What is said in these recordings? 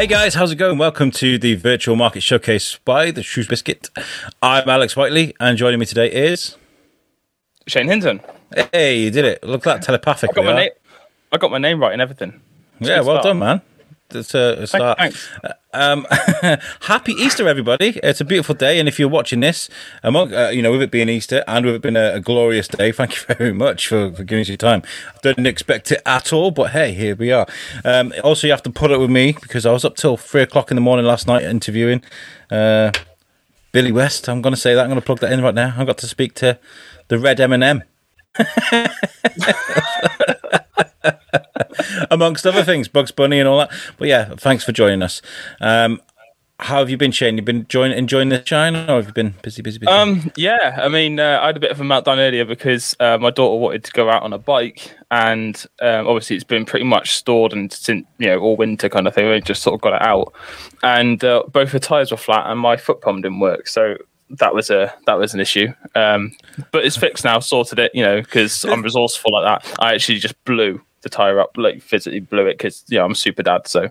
Hey guys, how's it going? Welcome to the virtual market showcase by the Shoes Biscuit. I'm Alex Whiteley, and joining me today is Shane Hinton. Hey, you did it! Look at that telepathic. I got my name. I got my name right and everything. Yeah, well start. done, man. A, a start. Thanks. Um, happy Easter, everybody! It's a beautiful day, and if you're watching this, among uh, you know, with it being Easter and with it being a, a, glorious day, thank you very much for, for giving us your time. I didn't expect it at all, but hey, here we are. Um, also, you have to put up with me because I was up till three o'clock in the morning last night interviewing uh, Billy West. I'm going to say that. I'm going to plug that in right now. I got to speak to the Red M&M. amongst other things, Bugs Bunny and all that. But yeah, thanks for joining us. Um, how have you been, Shane? You've been enjoying, enjoying the shine, or have you been busy, busy, busy? Um, yeah, I mean, uh, I had a bit of a meltdown earlier because uh, my daughter wanted to go out on a bike, and um, obviously it's been pretty much stored and since you know all winter kind of thing. We just sort of got it out, and uh, both the tires were flat, and my foot pump didn't work. So that was a that was an issue. Um, but it's fixed now, sorted it. You know, because I'm resourceful like that. I actually just blew the tire up, like physically blew it because yeah, I'm super dad, so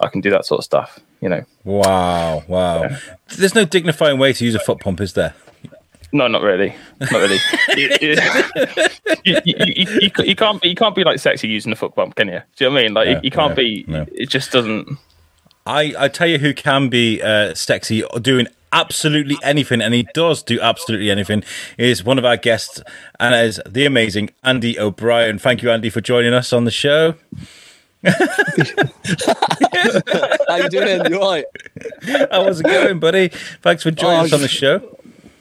I can do that sort of stuff. You know. Wow, wow. Yeah. There's no dignifying way to use a foot pump, is there? No, not really. Not really. you, you, you, you, can't be you can't be like sexy using a foot pump, can you? Do you know what I mean? Like yeah, you can't be. No. It just doesn't. I I tell you who can be uh, sexy doing absolutely anything, and he does do absolutely anything, is one of our guests, and is the amazing Andy O'Brien. Thank you, Andy, for joining us on the show. How you doing? You right? How was it going, buddy? Thanks for joining oh, us on the show.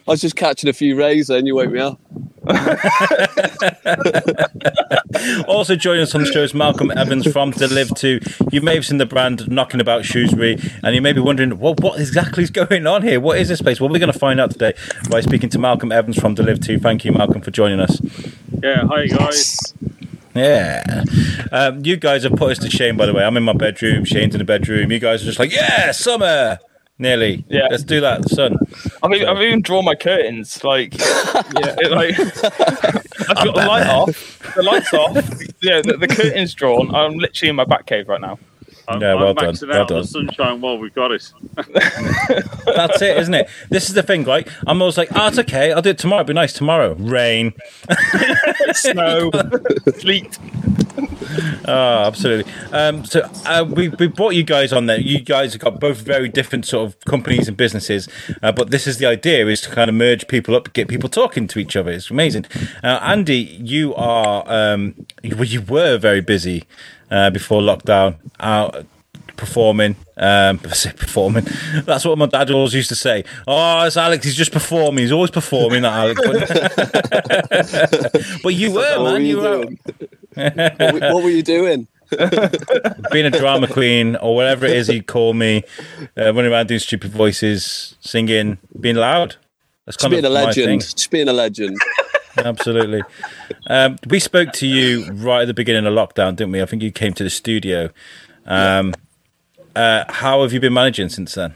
I was just catching a few rays there and you woke me up. also joining us on the show is Malcolm Evans from Deliv 2. You may have seen the brand knocking about Shrewsbury, and you may be wondering, well, what exactly is going on here? What is this place? Well, we're going to find out today by speaking to Malcolm Evans from Deliv 2. Thank you, Malcolm, for joining us. Yeah, hi guys. Yeah. Um, you guys have put us to shame, by the way. I'm in my bedroom, Shane's in the bedroom. You guys are just like, yeah, summer. Nearly. Yeah. Let's do that, son. I've even, I've even drawn my curtains. Like, yeah, it, like I've got the light off. The light's off. Yeah, the, the, curtains drawn. I'm literally in my back cave right now. I'm, yeah, well I'm done. Well done. the sunshine while we've got it. That's it, isn't it? This is the thing, right? I'm always like, oh, it's okay. I'll do it tomorrow. It'll be nice tomorrow. Rain, snow, sleet oh, absolutely. Um, so uh, we we brought you guys on there. You guys have got both very different sort of companies and businesses, uh, but this is the idea: is to kind of merge people up, get people talking to each other. It's amazing. Uh, Andy, you are um, you, you were very busy uh, before lockdown. Out performing. Um, performing. That's what my dad always used to say. Oh, it's Alex. He's just performing. He's always performing. That Alex. but you were, man. You, you were. What, what were you doing? being a drama queen or whatever it is he'd call me, uh, running around doing stupid voices, singing, being loud. That's kind just of being a legend. Just being a legend. Absolutely. Um, we spoke to you right at the beginning of lockdown, didn't we? I think you came to the studio. Um, uh, how have you been managing since then?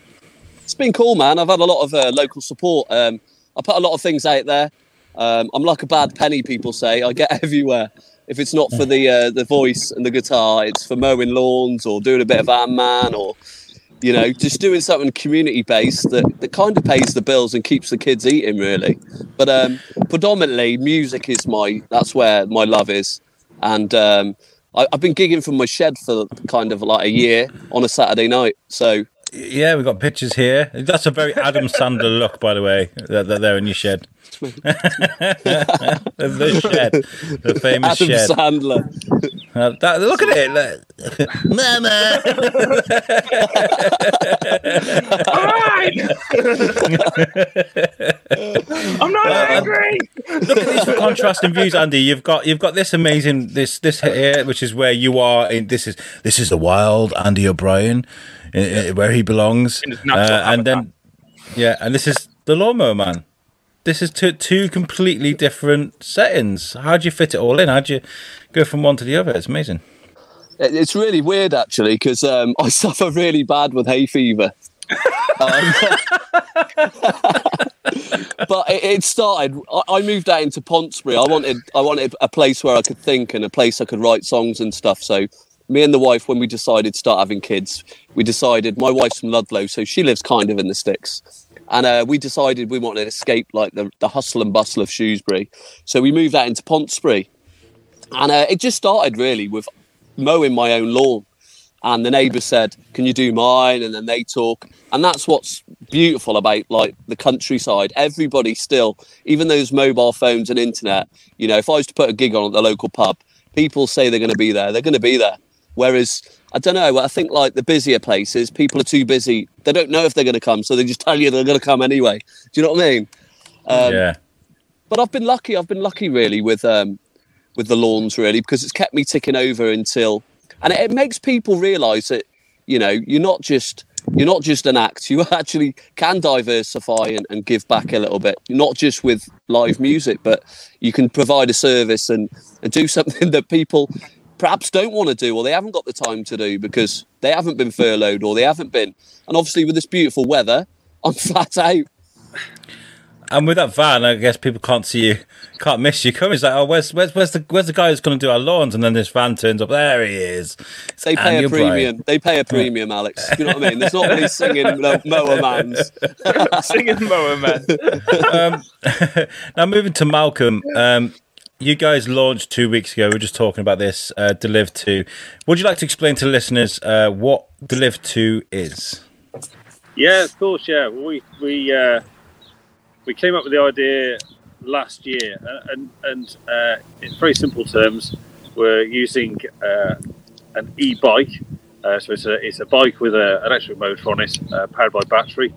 It's been cool, man. I've had a lot of uh, local support. Um, I put a lot of things out there. Um, I'm like a bad penny, people say. I get everywhere. If it's not for the uh, the voice and the guitar, it's for mowing lawns or doing a bit of Ant Man or you know just doing something community based that, that kind of pays the bills and keeps the kids eating really. But um, predominantly, music is my that's where my love is, and um, I, have been gigging from my shed for kind of like a year on a Saturday night. So yeah, we've got pictures here. That's a very Adam Sandler look, by the way. That they're in your shed. the shed, the famous Adam shed. Sandler. Uh, that, look at it, Mama. I'm not uh, angry. Look at these contrasting views, Andy. You've got you've got this amazing this this here, which is where you are. In, this is this is the wild Andy O'Brien, in, in, where he belongs, uh, and then yeah, and this is the lawnmower man this is two two completely different settings. How do you fit it all in? How do you go from one to the other? It's amazing. It's really weird actually because um, I suffer really bad with hay fever. um, but it, it started. I, I, moved out into Pontesbury. I wanted I wanted a place where I could think and a place I could write songs and stuff. So me and the wife, when we decided to start having kids, we decided my wife's from Ludlow, so she lives kind of in the sticks. And uh, we decided we wanted to escape like the, the hustle and bustle of Shrewsbury. So we moved out into Pontesbury. And uh, it just started really with mowing my own lawn. And the neighbours said, Can you do mine? And then they talk. And that's what's beautiful about like the countryside. Everybody still, even those mobile phones and internet, you know, if I was to put a gig on at the local pub, people say they're going to be there, they're going to be there. Whereas I don't know. I think like the busier places, people are too busy. They don't know if they're going to come, so they just tell you they're going to come anyway. Do you know what I mean? Um, yeah. But I've been lucky. I've been lucky really with um, with the lawns really because it's kept me ticking over until, and it, it makes people realise that you know you're not just you're not just an act. You actually can diversify and, and give back a little bit, not just with live music, but you can provide a service and, and do something that people perhaps don't want to do or they haven't got the time to do because they haven't been furloughed or they haven't been. And obviously, with this beautiful weather, I'm flat out. And with that van, I guess people can't see you, can't miss you coming. It's like, oh, where's where's where's the where's the guy who's going to do our lawns? And then this van turns up. There he is. They pay a premium. Bright. They pay a premium, Alex. You know what I mean? There's not many singing mower mans. singing mower man. um, now moving to Malcolm. Um, you guys launched two weeks ago. We were just talking about this. Uh, Deliv 2. Would you like to explain to listeners uh, what Deliv 2 is? Yeah, of course. Yeah, we we uh, we came up with the idea last year, uh, and and uh, in very simple terms, we're using uh, an e-bike. Uh, so it's a it's a bike with an electric motor on it, uh, powered by battery,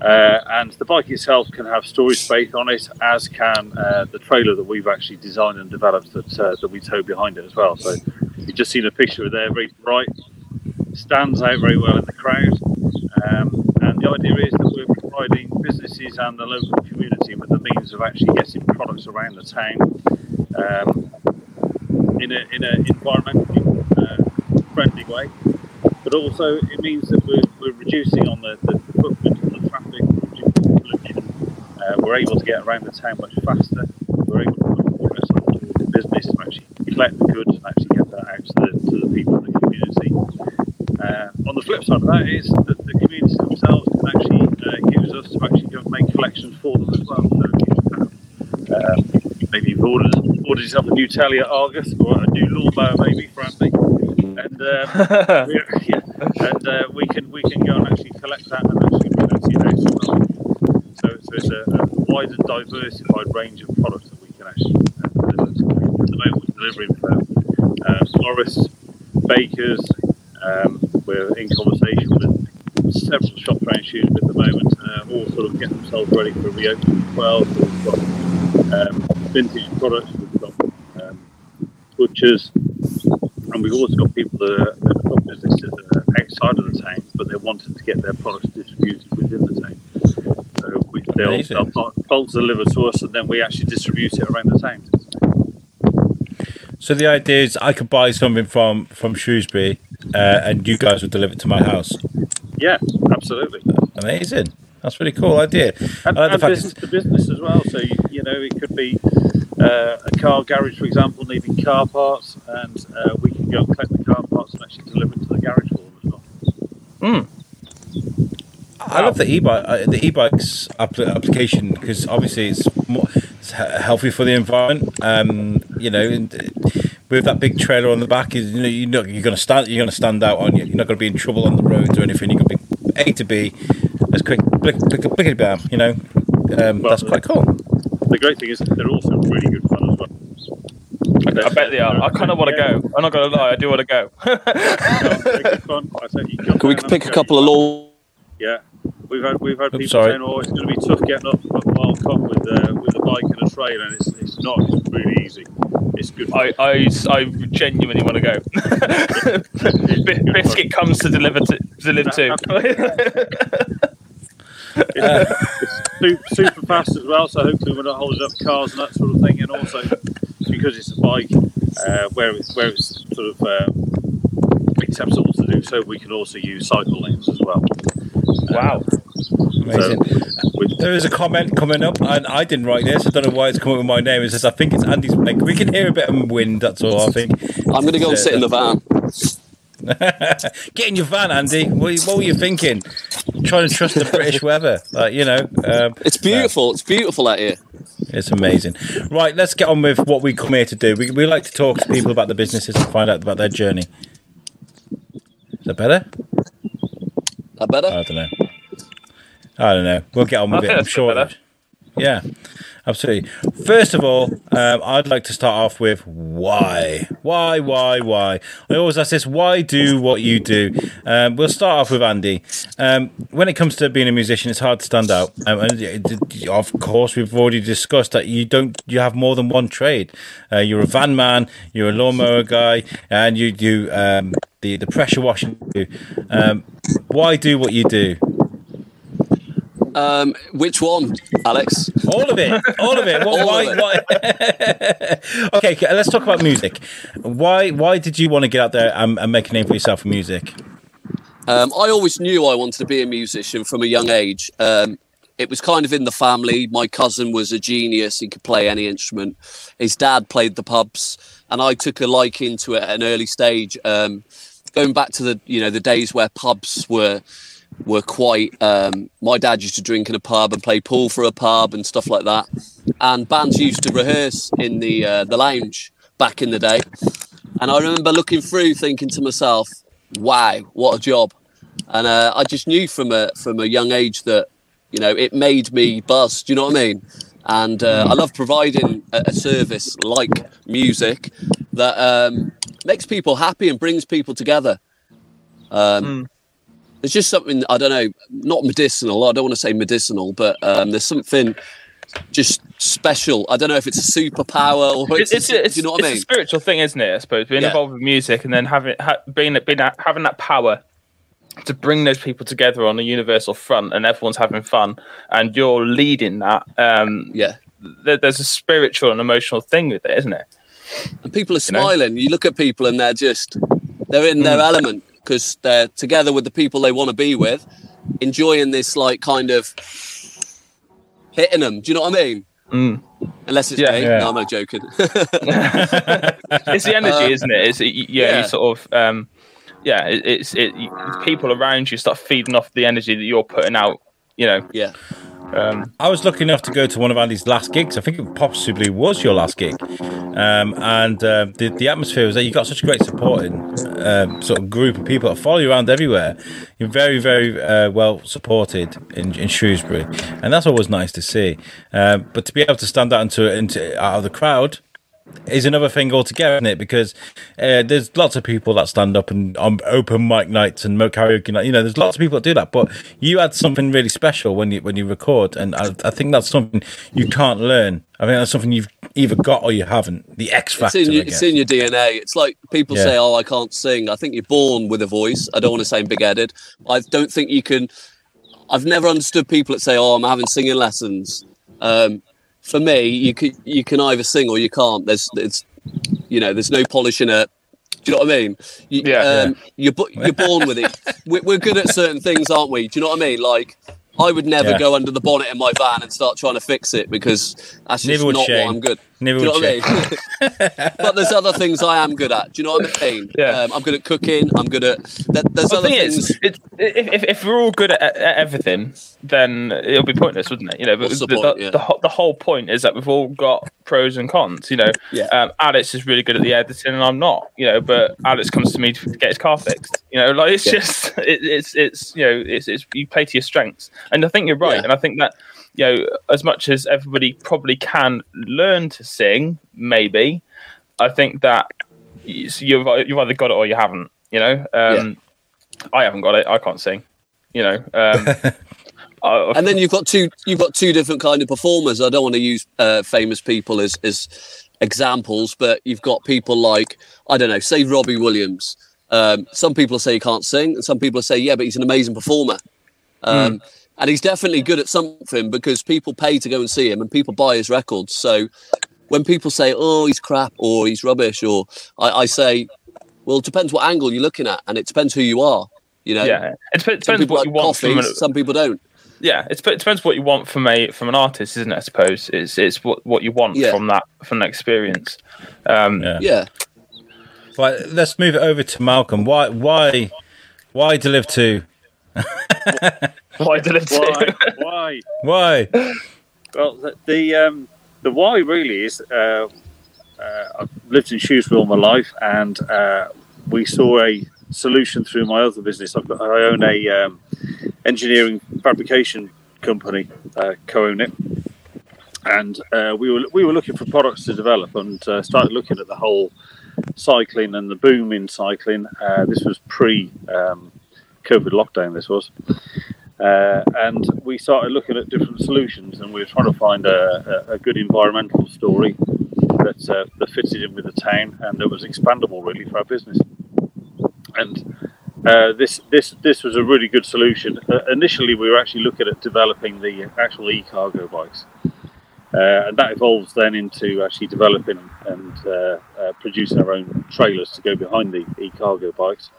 uh, and the bike itself can have storage space on it, as can uh, the trailer that we've actually designed and developed that uh, that we tow behind it as well. So you've just seen a picture there, very bright, stands out very well in the crowd. Um, and the idea is that we're providing businesses and the local community with the means of actually getting products around the town um, in an in a environmentally friendly way. But also, it means that we're, we're reducing on the, the footprint uh, we're able to get around the town much faster. We're able to more towards the business to actually collect the goods and actually get that out to the, to the people in the community. Uh, on the flip side of that is that the communities themselves can actually uh, use us to actually go and make collections for them as well. So um, maybe you've ordered, ordered yourself a new Telia Argos or a new lawnmower maybe for Andy. And, um, yeah, and uh, we can we can go and actually collect that and actually bring that to your house as well. So, so it's a, a, wide and diversified range of products that we can actually uh, deliver. At the moment, we're delivering for uh, florists, bakers. Um, we're in conversation with several shops around Shrewsbury at the moment, uh, all sort of getting themselves ready for reopening as well. So we've got um, vintage products, we've got um, butchers, and we've also got people that are, that got businesses outside of the town, but they're wanting to get their products distributed within the town. So we, they'll, they'll bulk deliver to us, and then we actually distribute it around the town. So the idea is, I could buy something from from Shrewsbury, uh, and you guys would deliver it to my house. Yeah, absolutely. Amazing. That's really cool idea. And, like and business to business as well. So you, you know, it could be uh, a car garage, for example, needing car parts, and uh, we can go and collect the car parts and actually deliver it to the garage for them as well. Hmm. I love the e-bike, uh, the e-bikes application because obviously it's more it's healthy for the environment. Um, you know, uh, with that big trailer on the back, is you know you're not you're going to stand you're going to stand out on you. You're not going to be in trouble on the roads or anything. You're going to be A to B as quick, blick, blick, blick, bam. You know, um, well, that's quite cool. The great thing is they're also really good fun as well. I, I bet they are. I kind of want to yeah. go. I'm not going to lie. I do want to go. Can we pick a couple of laws? Yeah, we've had we've had people saying, "Oh, it's going to be tough getting up, up Wyle Cop with uh, with a bike and a trailer," and it's, it's not. It's really easy. It's good. I, I, I genuinely want to go. B- Biscuit comes to deliver to deliver to. it's, it's super fast as well, so hopefully we're not holding up cars and that sort of thing. And also because it's a bike, uh, where it's where it's sort of uh, acceptable to do so, we can also use cycle lanes as well. Wow. Amazing. So, there is a comment coming up, and I didn't write this. I don't know why it's coming with my name. It says, I think it's Andy's mic. We can hear a bit of wind, that's all, I think. I'm going to go and sit in the van. Get in your van, Andy. What, what were you thinking? Trying to trust the British weather, like you know. Um, It's beautiful. It's beautiful out here. it's amazing. Right, let's get on with what we come here to do. We, we like to talk to people about the businesses and find out about their journey. Is that better? That better? I don't know. I don't know. We'll get on with it. I'm sure. Yeah, absolutely. First of all, um, I'd like to start off with why, why, why, why. I always ask this: Why do what you do? Um, we'll start off with Andy. Um, when it comes to being a musician, it's hard to stand out. Um, and of course, we've already discussed that you don't. You have more than one trade. Uh, you're a van man. You're a lawnmower guy, and you do um, the the pressure washing. Um, why do what you do? Um, which one, Alex? All of it, all of it. What, All why? of why? okay, okay, let's talk about music. Why? Why did you want to get out there and, and make a name for yourself in music? Um, I always knew I wanted to be a musician from a young age. Um, it was kind of in the family. My cousin was a genius; he could play any instrument. His dad played the pubs, and I took a liking to it at an early stage. Um, going back to the you know the days where pubs were were quite. Um, my dad used to drink in a pub and play pool for a pub and stuff like that. And bands used to rehearse in the uh, the lounge back in the day. And I remember looking through, thinking to myself, "Wow, what a job!" And uh, I just knew from a from a young age that you know it made me buzz. Do you know what I mean? And uh, I love providing a, a service like music that um, makes people happy and brings people together. Um, There's just something I don't know, not medicinal. I don't want to say medicinal, but um, there's something just special. I don't know if it's a superpower or It's, it's, it's, it's, you know what I mean? a spiritual thing, isn't it? I suppose being Yeah. involved with music and then having ha, being, being having that power to bring those people together on a universal front, and everyone's having fun, and you're leading that. Um, yeah. there, there's a spiritual and emotional thing with it, isn't it? and people are You know? smiling. You look at people and they're just they're in their element because they're together with the people they want to be with, enjoying this like kind of hitting them. Do you know what I mean? Mm. Unless it's Yeah. me. Yeah. No, I'm not joking. it's the energy, Um, isn't it? It's yeah, yeah. you sort of um, yeah, it, it's it. People around you start feeding off the energy that you're putting out. You know, yeah, um, I was lucky enough to go to one of Andy's last gigs. I think it possibly was your last gig, um, and uh, the the atmosphere was that you got such a great supporting um, sort of group of people that follow you around everywhere. You're very very uh, well supported in, in Shrewsbury, and that's always nice to see. Um, but to be able to stand out into into out of the crowd is another thing altogether, isn't it? Because uh, there's lots of people that stand up and on open mic nights and karaoke night. You know, there's lots of people that do that. But you had something really special when you when you record, and I, I think that's something you can't learn. I think that's something you've either got or you haven't. The X it's factor. in, your, it's in your DNA. It's like people Yeah. say, "Oh, I can't sing." I think you're born with a voice. I don't want to say I'm big-headed. I don't think you can. I've never understood people that say, "Oh, I'm having singing lessons." Um, for me, you can you can either sing or you can't. There's it's you know there's no polishing it. Do you know what I mean? You, Yeah. um, You're you're born with it. We're, we're good at certain things, aren't we? Do you know what I mean? Like. I would never Yeah. go under the bonnet in my van and start trying to fix it because that's just Neither not Shane. what I'm good. Neither Do you know what I mean? but there's other things I am good at. Do you know what I mean? Yeah. Um, I'm good at cooking. I'm good at. Th- there's Well, other the thing things. is, it, if, if, if we're all good at, at everything, then it'll be pointless, wouldn't it? You know, but the, the the, point? Yeah. the, the whole point is that we've all got pros and cons. You know, Yeah. um, Alex is really good at the editing, and I'm not. You know, but Alex comes to me to get his car fixed. You know, like it's Yeah. just it, it's it's you know it's, it's you play to your strengths, and I think you're right, Yeah. and I think that. You know, as much as everybody probably can learn to sing, maybe, I think that you've you've either got it or you haven't. You know, um, I haven't got it. I can't sing. You know, um, I, and then you've got two. You've got two different kind of performers. I don't want to use uh, famous people as as examples, but you've got people like I don't know, say Robbie Williams. Um, some people say he can't sing, and some people say yeah, but he's an amazing performer. Um, And he's definitely good at something because people pay to go and see him, and people buy his records. So when people say, "Oh, he's crap" or "He's rubbish," or I, I say, "Well, it depends what angle you're looking at, and it depends who you are." You know, yeah, it depends, some depends people what like you want coffee, from an, some people don't. yeah. It's, it depends what you want from a from an artist, isn't it? I suppose it's it's what what you want Yeah. from that from that experience. Um, Yeah. Yeah. Right, let's move it over to Malcolm. Why, why, why deliver two? Why did it? Why? Why? Why? Well, the the, um, the why really is uh, uh, I've lived in Shrewsbury all my life, and uh, we saw a solution through my other business. I've got, I own a um, engineering fabrication company, uh, co-own it, and uh, we were we were looking for products to develop, and uh, started looking at the whole cycling and the boom in cycling. Uh, this was pre um, COVID lockdown. This was. Uh, and we started looking at different solutions, and we were trying to find a, a, a good environmental story that uh, that fitted in with the town and that was expandable really for our business. And uh, this this this was a really good solution. Uh, initially, we were actually looking at developing the actual e-cargo bikes, uh, and that evolves then into actually developing and uh, producing our own trailers to go behind the e-cargo bikes.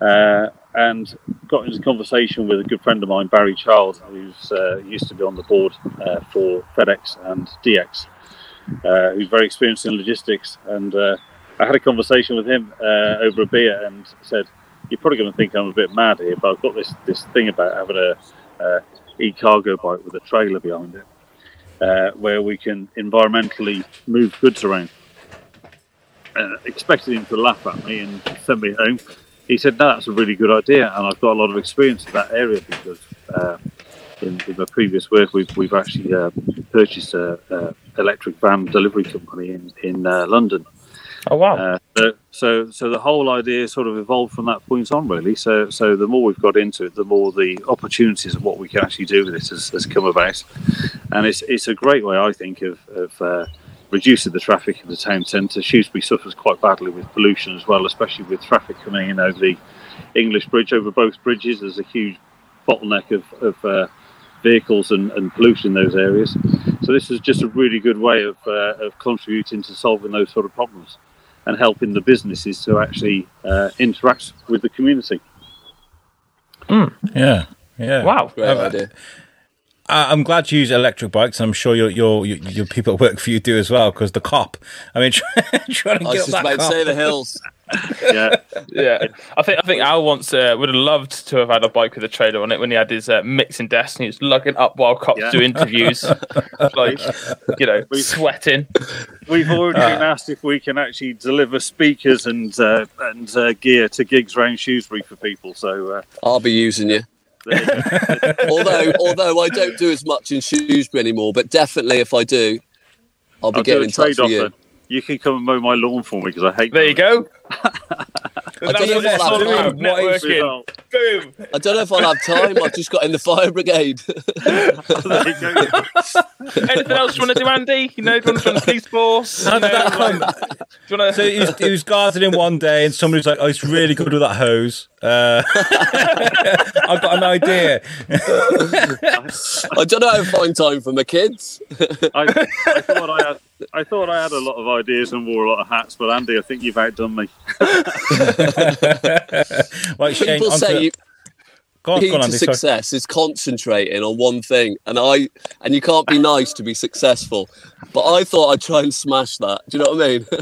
Uh, and got into conversation with a good friend of mine, Barry Child, who's uh, used to be on the board uh, for FedEx and DX, uh, who's very experienced in logistics. And uh, I had a conversation with him uh, over a beer and said, "You're probably going to think I'm a bit mad here, but I've got this this thing about having a, e-cargo bike with a trailer behind it, uh, where we can environmentally move goods around." Expected him to laugh at me and send me home he said, "No, that's a really good idea, and I've got a lot of experience in that area because uh, in, in my previous work, we've we've actually uh, purchased a, a electric van delivery company in in uh, London. Oh wow! Uh, so, so so the whole idea sort of evolved from that point on, really. So so the more we've got into it, the more the opportunities of what we can actually do with this has, has come about, and it's it's a great way, I think, of of uh, reducing the traffic in the town centre. Shrewsbury suffers quite badly with pollution as well, especially with traffic coming in over the English Bridge. Over both bridges, there's a huge bottleneck of, of uh, vehicles and, and pollution in those areas. So this is just a really good way of, uh, of contributing to solving those sort of problems and helping the businesses to actually uh, interact with the community. Yeah, yeah. Wow. Great Uh, idea. I- I'm glad you use electric bikes. I'm sure your your your, your people at work for you do as well. Because the cop, I mean, trying to I was get up just that about cop. say the hills. Yeah, Yeah, I think I think Al once uh, would have loved to have had a bike with a trailer on it when he had his uh, mixing desk and he was lugging up Wyle Cops Yeah. do interviews, like you know, We- sweating. we've already been asked if we can actually deliver speakers and uh, and uh, gear to gigs around Shrewsbury for people. So. Uh, I'll be using you. There although although I don't do as much in Shrewsbury anymore, but definitely if I do, I'll be I'll do getting a in touch with offer. you. You can come and mow my lawn for me because I hate. There you go. I don't know if I'll have time. Networking. Boom. I don't know if I'll have time. I've just got in the fire brigade. there you go. Anything else you want to do, Andy? You know, do you want to join the police force? How did that come? do you want So to? he was, he was gardening one day, and somebody was like, "Oh, he's really good with that hose." Uh, I've got an idea. I don't know how to find time for my kids. I, I thought I had. I thought I had a lot of ideas and wore a lot of hats, but Andy, I think you've outdone me. Right, Shane, People onto say the- you, go on, key go on, to Andy. sorry. success is concentrating on one thing, and I and you can't be nice to be successful. But I thought I'd try and smash that. Do you know what I mean? I,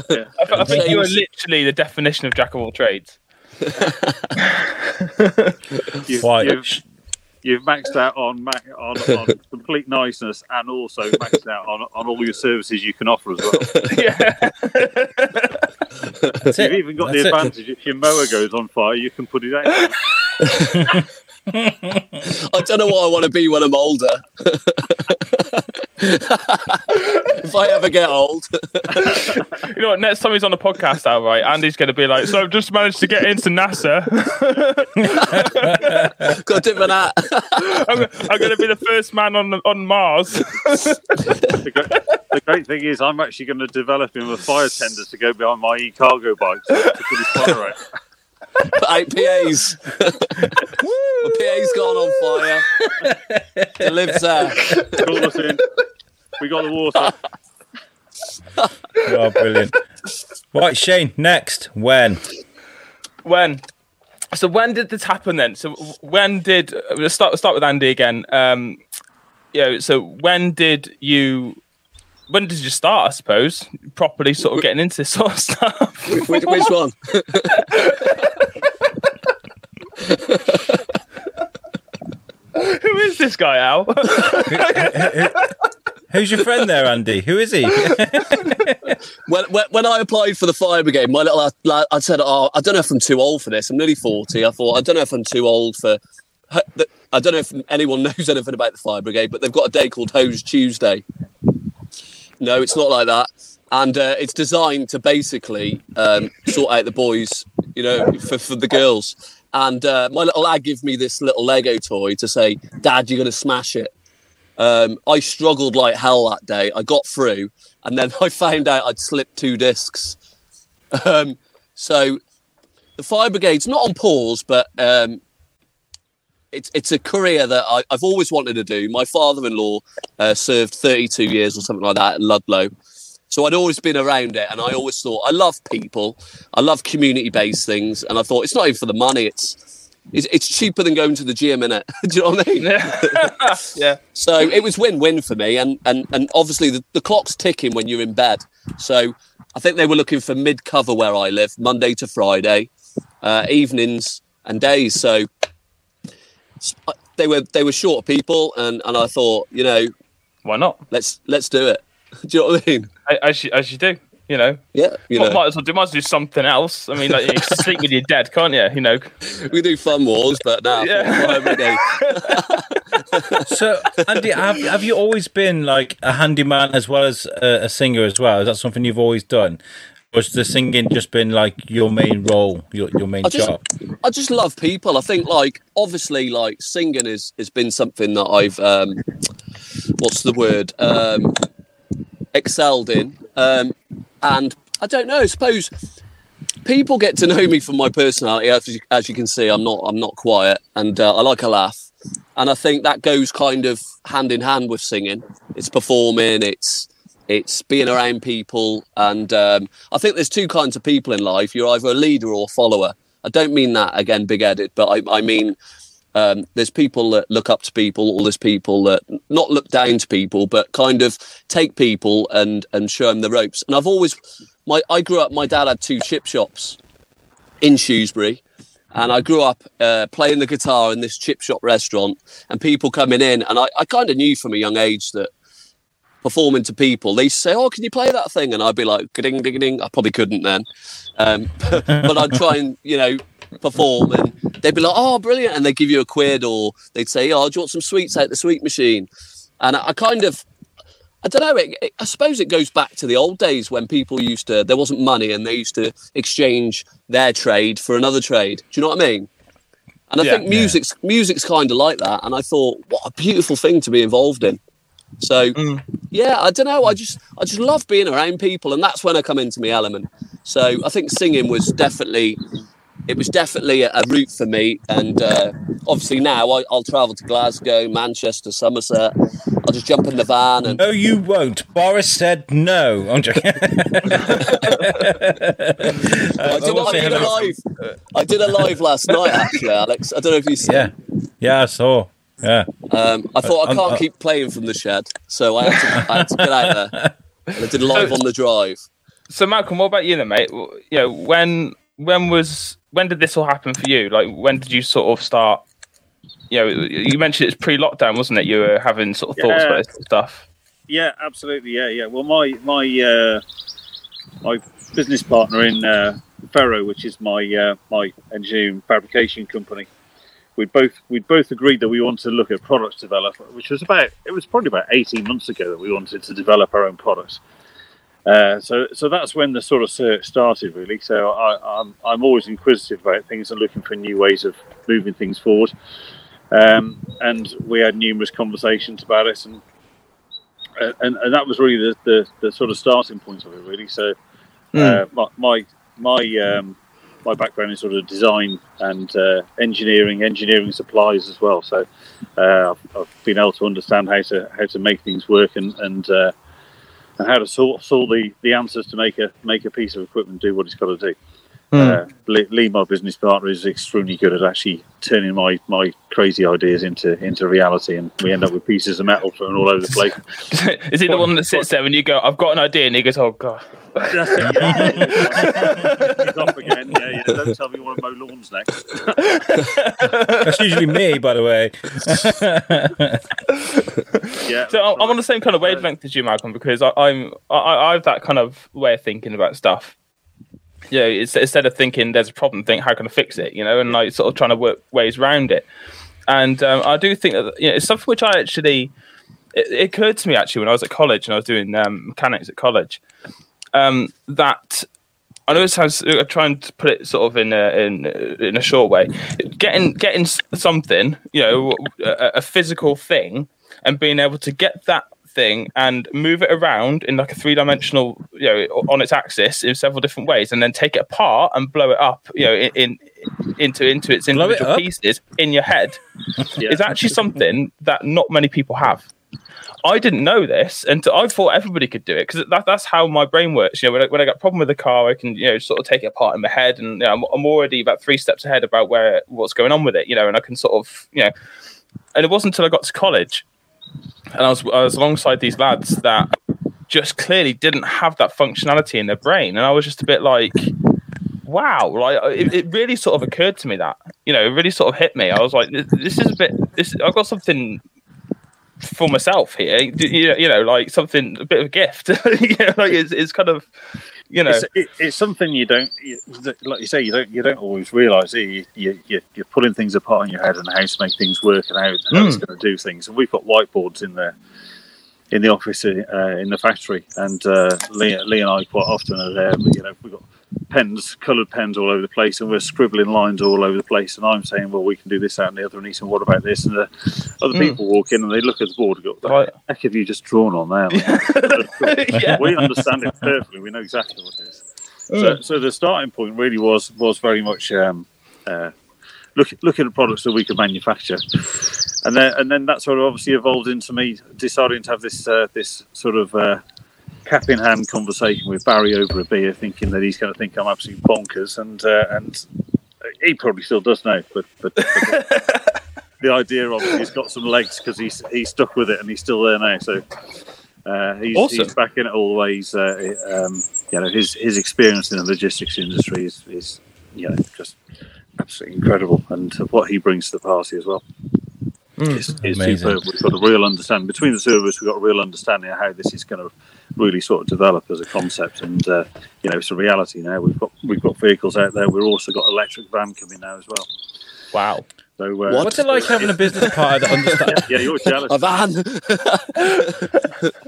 th- I think you are literally the definition of jack of all trades. You've, Why? You've, maxed out on, on on complete niceness and also maxed out on, on all your services you can offer as well. yeah. You've even got That's the it. advantage if your mower goes on fire, you can put it out. I don't know what I want to be when I'm older. If I ever get old, You know what? Next time he's on the podcast, all right. Andy's going to be like, "So I've just managed to get into NASA. got a different hat. I'm, I'm going to be the first man on on Mars." The great, the great thing is, I'm actually going to develop him a fire tender to go behind my e-cargo bike to, eight PAs. My PA's gone on fire. It lives there. Call us in. We got the water. Oh, brilliant. Right, Shane, next. When? when? So when did this happen then? So when did let's start start with Andy again? Um, you know, so when did you when did you start? I suppose properly sort of getting into this sort of stuff. Which, which one? Who is this guy, Al? Who's your friend there, Andy? Who is he? when, when, when I applied for the fire brigade, my little lad, I said, "Oh, I don't know if I'm too old for this. I'm nearly forty. I thought I don't know if I'm too old for. I don't know if anyone knows anything about the fire brigade, but they've got a day called Hose Tuesday. No, it's not like that, and uh, it's designed to basically um, sort out the boys, you know, for, for the girls. And uh, my little lad gave me this little Lego toy to say, "Dad, you're going to smash it." Um, I struggled like hell that day. I got through, and then I found out I'd slipped two discs. Um, so the fire brigade's not on pause, but um, it's it's a career that I, have always wanted to do. My father-in-law uh, served 32 years or something like that at Ludlow, so I'd always been around it, and I always thought I love people, I love community-based things, and I thought it's not even for the money. It's it's, it's cheaper than going to the gym, innit? Do you know what I mean? Yeah. yeah. So it was win-win for me, and and and obviously the, the clock's ticking when you're in bed. So I think they were looking for mid-cover where I live, Monday to Friday, uh, evenings and days. So they were they were short people, and and I thought, you know, why not? Let's let's do it. do you know what I mean? As you, as you do you know. Yeah, you know. Might as well do, might as well do something else. I mean, like, you sleep with your dead, can't you? You know. We do fun wars, but now yeah. so, Andy, have, have you always been like a handyman as well as a, a singer as well? Is that something you've always done? Was the singing just been like your main role, your, your main I just, job? I just love people. I think like obviously like singing is has been something that I've um what's the word um excelled in. Um and I don't know. I suppose people get to know me from my personality. As you, as you can see, I'm not I'm not quiet, and uh, I like a laugh. And I think that goes kind of hand in hand with singing. It's performing. It's it's being around people, and um, I think there's two kinds of people in life. You're either a leader or a follower. I don't mean that again big-headed, but I, I mean um, there's people that look up to people, or there's people that not look down to people, but kind of take people and and show them the ropes. And I've always, my I grew up. My dad had two chip shops in Shrewsbury, and I grew up uh, playing the guitar in this chip shop restaurant, and people coming in, and I, I kind of knew from a young age that performing to people, they say, "Oh, can you play that thing?" And I'd be like, "Ding, ding, ding." I probably couldn't then, um, but I'd try and you know perform and they'd be like, oh, brilliant. And they'd give you a quid or they'd say, oh, do you want some sweets out the sweet machine? And I, I kind of, I don't know, it, it, I suppose it goes back to the old days when people used to, there wasn't money and they used to exchange their trade for another trade. Do you know what I mean? And I yeah, think music's yeah. music's kind of like that. And I thought, what a beautiful thing to be involved in. So mm. Yeah, I don't know. I just I just love being around people, and that's when I come into my element. So I think singing was definitely it was definitely a, a route for me. And uh, obviously now I, will travel to Glasgow, Manchester, Somerset. I'll just jump in the van and. No, you won't. Boris said no. I'm joking. I, did, I, did a live. I did a live last night, actually, Alex. I don't know if you saw. Yeah, yeah, I saw. Yeah. Um, I thought I can't keep playing from the shed, so I had to, I had to get out there. And I did live on the drive. So, Malcolm, what about you then, mate? You know, when when was when did this all happen for you? Like, when did you sort of start? You know, you mentioned it's pre-lockdown, wasn't it? You were having sort of yeah. thoughts about this stuff. Yeah, absolutely. Yeah, yeah. Well, my my uh, my business partner in uh, Ferro, which is my uh, my engineering fabrication company, we both we both agreed that we wanted to look at product development, which was about it was probably about eighteen months ago that we wanted to develop our own products. Uh, so, so that's when the sort of search started, really. So I, am I'm, I'm always inquisitive about things and looking for new ways of moving things forward. Um, and we had numerous conversations about it, and uh, and, and that was really the, the, the, sort of starting point of it, really. So mm. my my my, um, my background is sort of design and uh, engineering, engineering supplies as well. So uh, I've, been able to understand how to how to make things work and and uh, and how to sort, sort the, the answers to make a make a piece of equipment do what it's got to do. Uh, Lee, Lee, my business partner, is extremely good at actually turning my, my crazy ideas into into reality, and we end up with pieces of metal thrown all over the place. is he the one that sits there when you go, "I've got an idea," and he goes, "Oh God." That's it, yeah. He's off again. Yeah, yeah. Don't tell me you want to mow lawns next. That's usually me, by the way. Yeah. So I'm I'm on the same kind of wavelength as you, Malcolm, because I, I'm I, I have that kind of way of thinking about stuff. You know, instead of thinking there's a problem, think how can I fix it? You know, and like sort of trying to work ways around it. And um, I do think that you know, it's something which I actually it, it occurred to me actually when I was at college and I was doing um, mechanics at college um, that I know it sounds. I'm trying to put it sort of in a, in in a short way. Getting getting something, you know, a, a physical thing, and being able to get that thing and move it around in like a three dimensional, you know, on its axis in several different ways, and then take it apart and blow it up, you know, in, in into into its Blow it individual pieces in your head Yeah. is actually something that not many people have. I didn't know this, and I thought everybody could do it because that, that's how my brain works. You know, when I, when I got a problem with the car, I can you know sort of take it apart in my head, and you know, I'm, I'm already about three steps ahead about where what's going on with it. You know, and I can sort of you know, and it wasn't until I got to college, and I was I was alongside these lads that just clearly didn't have that functionality in their brain, and I was just a bit like. Wow, like it, it really sort of occurred to me that you know, it really sort of hit me. I was like, this, this is a bit. This I've got something for myself here. You know, you know, like something a bit of a gift. you know, like it's, it's kind of, you know, It's, it, it's something you don't, you, like you say, you don't, you don't always realise. You, you, you, you're pulling things apart in your head and how to make things work and how, how it's going to do things. And we've got whiteboards in there, in the office, uh, in the factory, and uh, Lee, Lee and I quite often are there. But, you know, we've got pens, coloured pens all over the place, and we're scribbling lines all over the place. And I'm saying, well, we can do this, that, and the other. And he said, what about this? And the other Mm. people walk in and they look at the board and go, what the heck have you just drawn on there? yeah. we understand it perfectly. We know exactly what it is. So, so the starting point really was was very much um, uh, look, looking at products that we could manufacture, and then and then that sort of obviously evolved into me deciding to have this uh, this sort of uh, cap in hand conversation with Barry over a beer, thinking that he's going to think I'm absolutely bonkers, and uh, and he probably still does now, but but. but The idea of he's got some legs because he's he's stuck with it and he's still there now. So uh, he's, Awesome. he's back in it all the ways. Uh, um, you know, his his experience in the logistics industry is, is you know just absolutely incredible, and what he brings to the party as well is, is Amazing. superb. We've got a real understanding between the two of us. We've got a real understanding of how this is going to really sort of develop as a concept, and uh, you know, it's a reality now. We've got we've got vehicles out there. We've also got electric van coming now as well. wow. So uh, What? What's it like having a business partner that understands? Yeah, you're jealous. A van.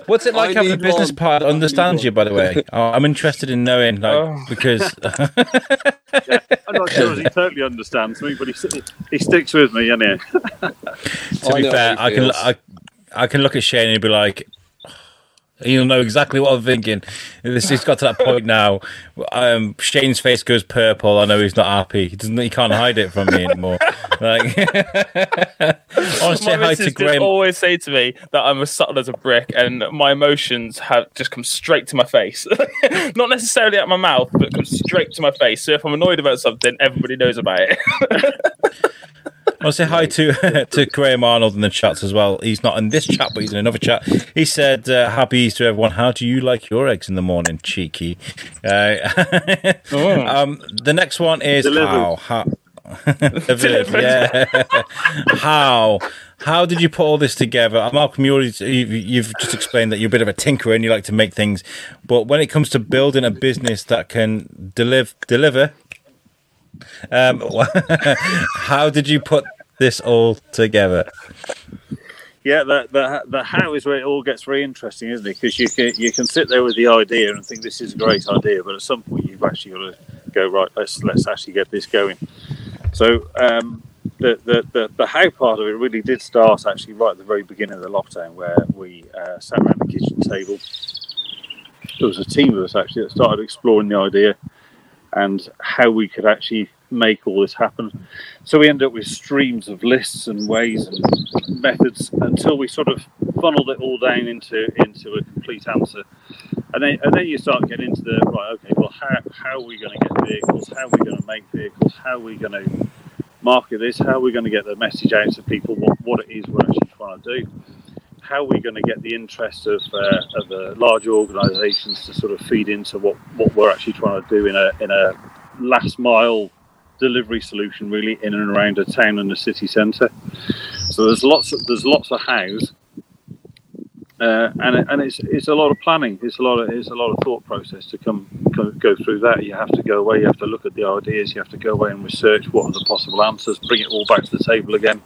What's it like I having a business one. partner that understands you? By the way, oh, I'm interested in knowing, like, Oh. because I'm not sure he totally understands me, but he, he sticks with me, and to I be know fair, I can. I, I can look at Shane and he'll be like, he'll know exactly what I'm thinking. This he's got to that point now. Um, Shane's face goes purple. I know he's not happy. He doesn't. He can't hide it from me anymore. Like, I want to say My hi to Graham. always say to me that I'm as subtle as a brick, and my emotions have just come straight to my face. Not necessarily at my mouth, but come straight to my face. So if I'm annoyed about something, everybody knows about it. I want to say hi to to Graham Arnold in the chats as well. He's not in this chat, but he's in another chat. He said, uh, "Happy Easter, everyone. How do you like your eggs in the morning, cheeky?" Uh, um, the next one is Delivered. how how. Delivered, yeah. how how did you put all this together? Uh, Malcolm, you already, you've just explained that you're a bit of a tinkerer and you like to make things, but when it comes to building a business that can deliver deliver, um, how did you put this all together? Yeah, the, the the how is where it all gets very interesting, isn't it? Because you can you can sit there with the idea and think this is a great idea, but at some point you've actually got to go right. Let's let's actually get this going. So um, the, the the the how part of it really did start actually right at the very beginning of the lockdown, where we uh, sat around the kitchen table. There was a team of us actually that started exploring the idea and how we could actually make all this happen. So we ended up with streams of lists and ways and methods until we sort of funneled it all down into into a complete answer. and then and then you start getting into the right. Okay, well, how how are we going to get vehicles? How are we going to make vehicles? How are we going to market this? How are we going to get the message out to people what, what it is we're actually trying to do? How are we going to get the interest of, uh, of uh, large organisations to sort of feed into what, what we're actually trying to do in a in a last mile delivery solution, really in and around a town and a city centre? So there's lots of, there's lots of hows. Uh, and and it's it's a lot of planning. It's a lot of it's a lot of thought process to come go through that. You have to go away. You have to look at the ideas. You have to go away and research what are the possible answers. Bring it all back to the table again,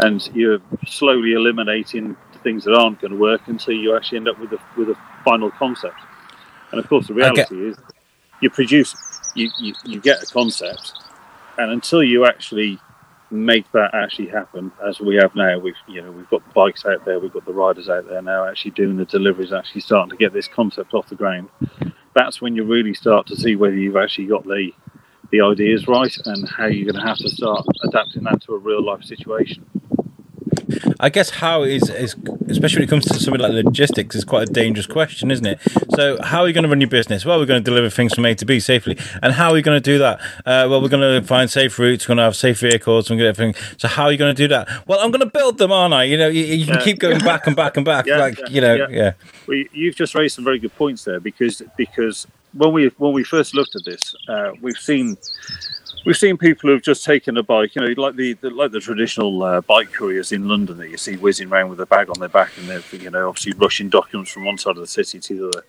and you're slowly eliminating things that aren't going to work until you actually end up with a with a final concept. And of course, the reality is you produce you, you you get a concept, and until you actually make that actually happen as we have now we've you know we've got the bikes out there we've got the riders out there now actually doing the deliveries actually starting to get this concept off the ground that's when you really start to see whether you've actually got the the ideas right and how you're going to have to start adapting that to a real life situation I guess how is is especially when it comes to something like logistics is quite a dangerous question, isn't it? So how are you going to run your business? Well, we're going to deliver things from A to B safely, and how are you going to do that? Uh, well, we're going to find safe routes. We're going to have safe vehicles. and everything. So how are you going to do that? Well, I'm going to build them, aren't I? You know, you, you can Yeah. keep going back and back and back, Yeah, like yeah, you know, yeah. Well, you've just raised some very good points there because because when we when we first looked at this, uh, we've seen we've seen people who've just taken a bike, you know, like the, the like the traditional uh, bike couriers in London that you see whizzing around with a bag on their back and they're you know obviously rushing documents from one side of the city to the other.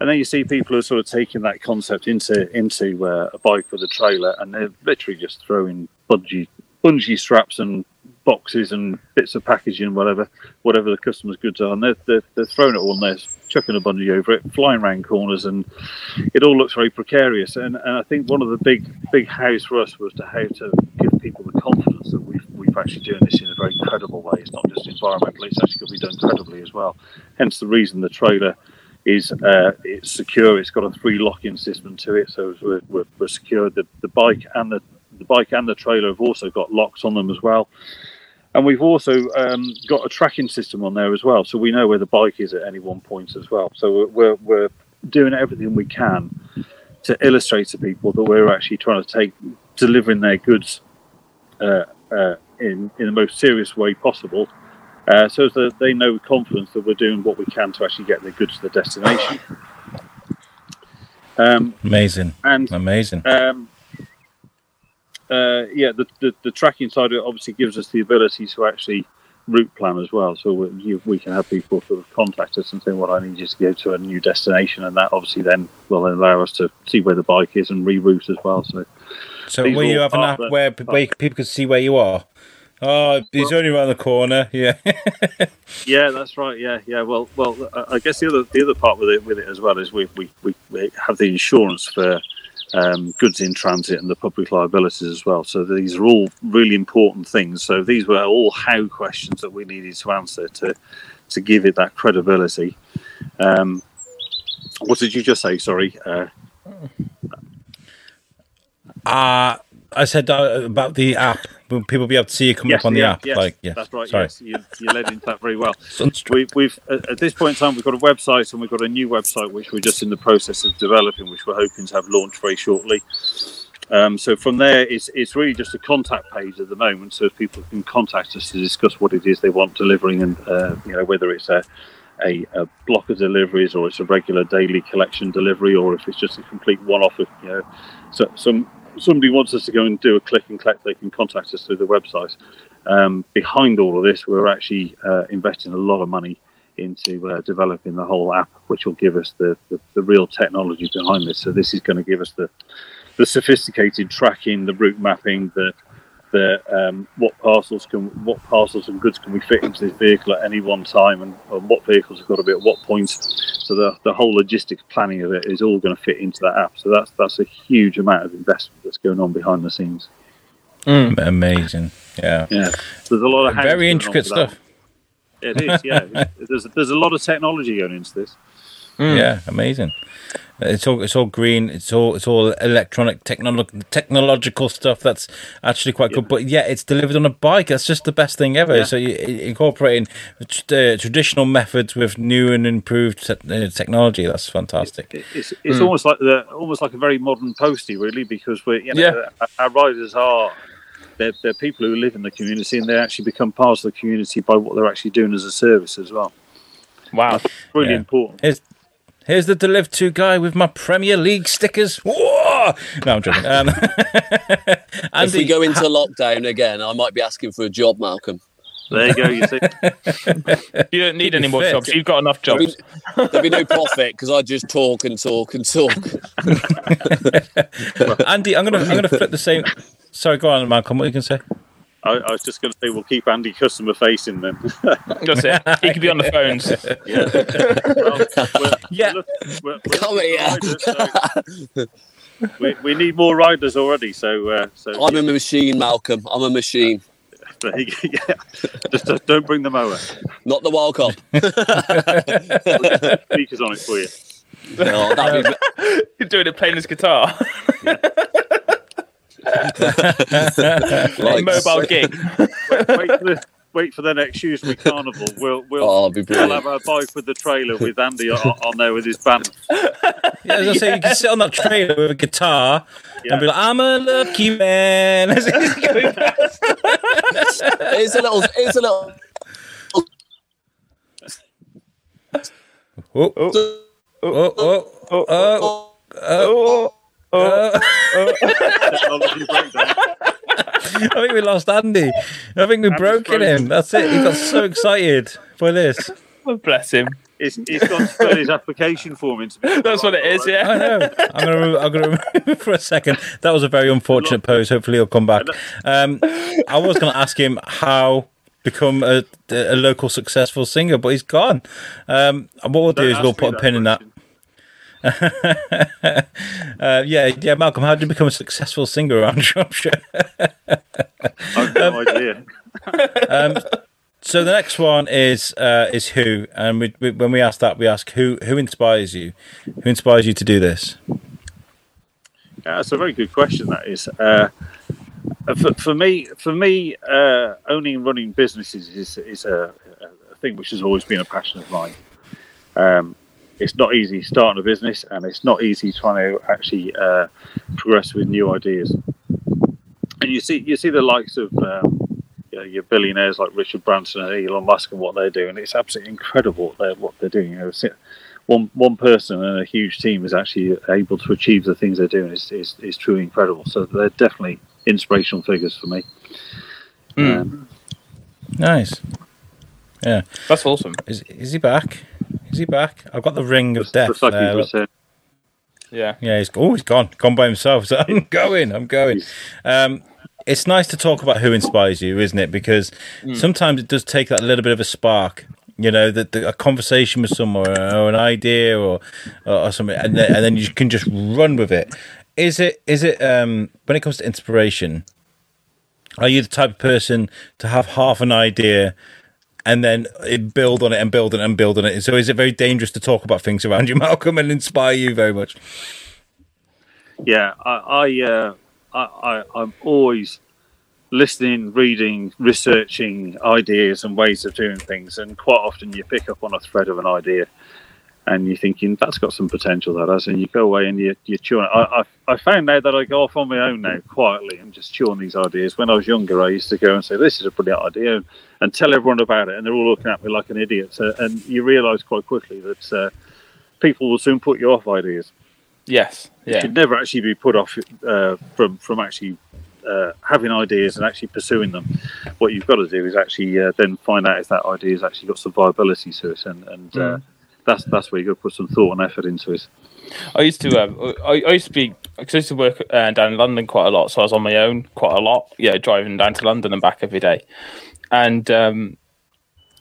And then you see people who are sort of taking that concept into into uh, a bike with a trailer, and they're literally just throwing bungee bungee straps and boxes and bits of packaging whatever, whatever the customer's goods are, and they're, they're, they're throwing it all in there, chucking a bungee over it, flying around corners, and it all looks very precarious. And, and I think one of the big big hows for us was to how to give people the confidence that we've we've actually doing this in a very credible way. It's not just environmentally; it's actually going to be done credibly as well. Hence the reason the trailer is uh, it's secure. It's got a three lock-in system to it, so we're, we're, we're secure. The, the bike and the the bike and the trailer have also got locks on them as well. And we've also um, got a tracking system on there as well, so we know where the bike is at any one point as well. So we're, we're, we're doing everything we can to illustrate to people that we're actually trying to take delivering their goods uh, uh, in in the most serious way possible, uh, so that they know with confidence that we're doing what we can to actually get their goods to the destination. Um, Amazing, and amazing. um, uh, yeah, the, the, the tracking side of it obviously gives us the ability to actually route plan as well. So we, you, we can have people sort of contact us and say, "Well, I need you to go to a new destination," and that obviously then will allow us to see where the bike is and reroute as well. So So will you have an app the- where, where people can see where you are? Oh, he's only around the corner. Yeah. yeah, that's right. Yeah, yeah. Well, well, I I guess the other the other part with it with it as well is we we, we, we have the insurance for um, goods in transit and the public liabilities as well. So these are all really important things. So these were all how questions that we needed to answer to to give it that credibility. Um, what did you just say? Sorry. Uh, Uh, I said uh, about the app. Will people be able to see you coming yes, up on the yeah, app? yes, like, yeah. that's right. Sorry. Yes, you, you led into that very well. We, we've at at this point in time we've got a website and we've got a new website which we're just in the process of developing, which we're hoping to have launched very shortly. Um, so from there, it's it's really just a contact page at the moment, so people can contact us to discuss what it is they want delivering, and uh, you know whether it's a, a a block of deliveries or it's a regular daily collection delivery, or if it's just a complete one-off. Of, you know, so some somebody wants us to go and do a click and collect, they can contact us through the website. Um, behind all of this, we're actually uh, investing a lot of money into uh, developing the whole app, which will give us the, the, the real technology behind this. So this is going to give us the the sophisticated tracking, the route mapping, the the um, what parcels can what parcels and goods can we fit into this vehicle at any one time, and, and what vehicles have got to be at what points. So the the whole logistics planning of it is all going to fit into that app. So that's that's a huge amount of investment that's going on behind the scenes. Amazing. Yeah. Yeah, there's a lot of Very intricate stuff. It is, yeah. there's there's a lot of technology going into this. Yeah, amazing. It's all it's all green. It's all it's all electronic technolo- technological stuff. That's actually quite good. But yeah, it's delivered on a bike. That's just the best thing ever. Yeah. So you, incorporating uh, traditional methods with new and improved te- uh, technology. That's fantastic. It- It's it's almost like the almost like a very modern postie, really, because we're you know Yeah. our, our riders are they're, they're people who live in the community and they actually become part of the community by what they're actually doing as a service as well. Wow. Really Yeah. important. Here's here's the Deliv 2 guy with my Premier League stickers. Whoa! No, I'm joking. Um, If we go into lockdown again, I might be asking for a job, Malcolm. There you go. You see, You don't need any more Fit. jobs. You've got enough There'll be, jobs. there'll be no profit because I just talk and talk and talk. Andy, I'm gonna I'm gonna flip the same. Sorry, go on, Malcolm. What are you can say? I, I was just going to say we'll keep Andy customer facing then. That's it. He could be on the phones. Well, we're- Yeah. look, we're- we're Come here. so we, we need more riders already. So, uh, so I'm a machine, Malcolm. I'm a machine. there you go, yeah. just, just don't bring the mower. Not the Wyle Cop. Speakers on it for you. No, that'd be, You're doing it playing his guitar. Like, Mobile gig. Wait, wait for the wait for the next Shrewsbury Carnival. We'll we'll, Oh, be we'll have our bike with the trailer with Andy on, on there with his band. Yeah, as I say, you can sit on that trailer with a guitar and be like, "I'm a lucky man." As he's going past. Here's a little. Here's a little. oh, oh, oh, oh, oh, Oh, oh. Technology breakdown. I think we lost Andy. I think we broke in him. That's it. He got so excited for this. oh, bless him. He's, he's got to fill his application form in. to That's what it is, yeah. I know. I'm gonna. Remove, I'm gonna remove for a second. That was a very unfortunate pose. Hopefully, he'll come back. Um, I was gonna ask him how become a, a local successful singer, but he's gone. Um, and what we'll do Don't is we'll put a pin in that. Uh, yeah, yeah, Malcolm. How did you become a successful singer around Shropshire? I've no idea. So the next one is uh, is who, and we, we, when we ask that, we ask who who inspires you, who inspires you to do this. Yeah, that's a very good question. That is. Uh, for, for me, for me, uh, owning and running businesses is is a, a thing which has always been a passion of mine. Um, it's not easy starting a business, and it's not easy trying to actually uh, progress with new ideas. And you see, you see the likes of um, you know, your billionaires like Richard Branson and Elon Musk and what they're doing. It's absolutely incredible what they're, what they're doing. You know, one one person and a huge team is actually able to achieve the things they're doing is is, is truly incredible. So they're definitely inspirational figures for me. Mm. Um, Nice. Yeah. That's awesome. Is is he back? Is he back? I've got the ring of death. just there, you look. just said. Yeah. Yeah, he's oh, he's gone, gone by himself. So I'm going, I'm going. Um, it's nice to talk about who inspires you, isn't it? Because sometimes it does take that little bit of a spark. You know, that a conversation with someone or an idea or or something, and then, and then you can just run with it. Is it? Is it? Um, when it comes to inspiration, are you the type of person to have half an idea? And then it build on it and build on it and build on it. So, is it very dangerous to talk about things around you, Malcolm, and inspire you very much? Yeah, I, I, uh, I, I, I'm always listening, reading, researching ideas and ways of doing things, and quite often you pick up on a thread of an idea, and you're thinking that's got some potential. That has, and you go away and you you chew on it. I, I, I found now that I go off on my own now quietly and just chewing these ideas. When I was younger, I used to go and say this is a brilliant idea and, tell everyone about it, and they're all looking at me like an idiot. So, and you realise quite quickly that uh, people will soon put you off ideas Yes. Yeah. should never actually be put off uh, from from actually uh, having ideas and actually pursuing them. What you've got to do is actually uh, then find out if that idea has actually got some viability to it, and, and uh, that's that's where you've got to put some thought and effort into it. I used to um, I, I used to be because I used to work uh, down in London quite a lot, so I was on my own quite a lot. Yeah, driving down to London and back every day, and um,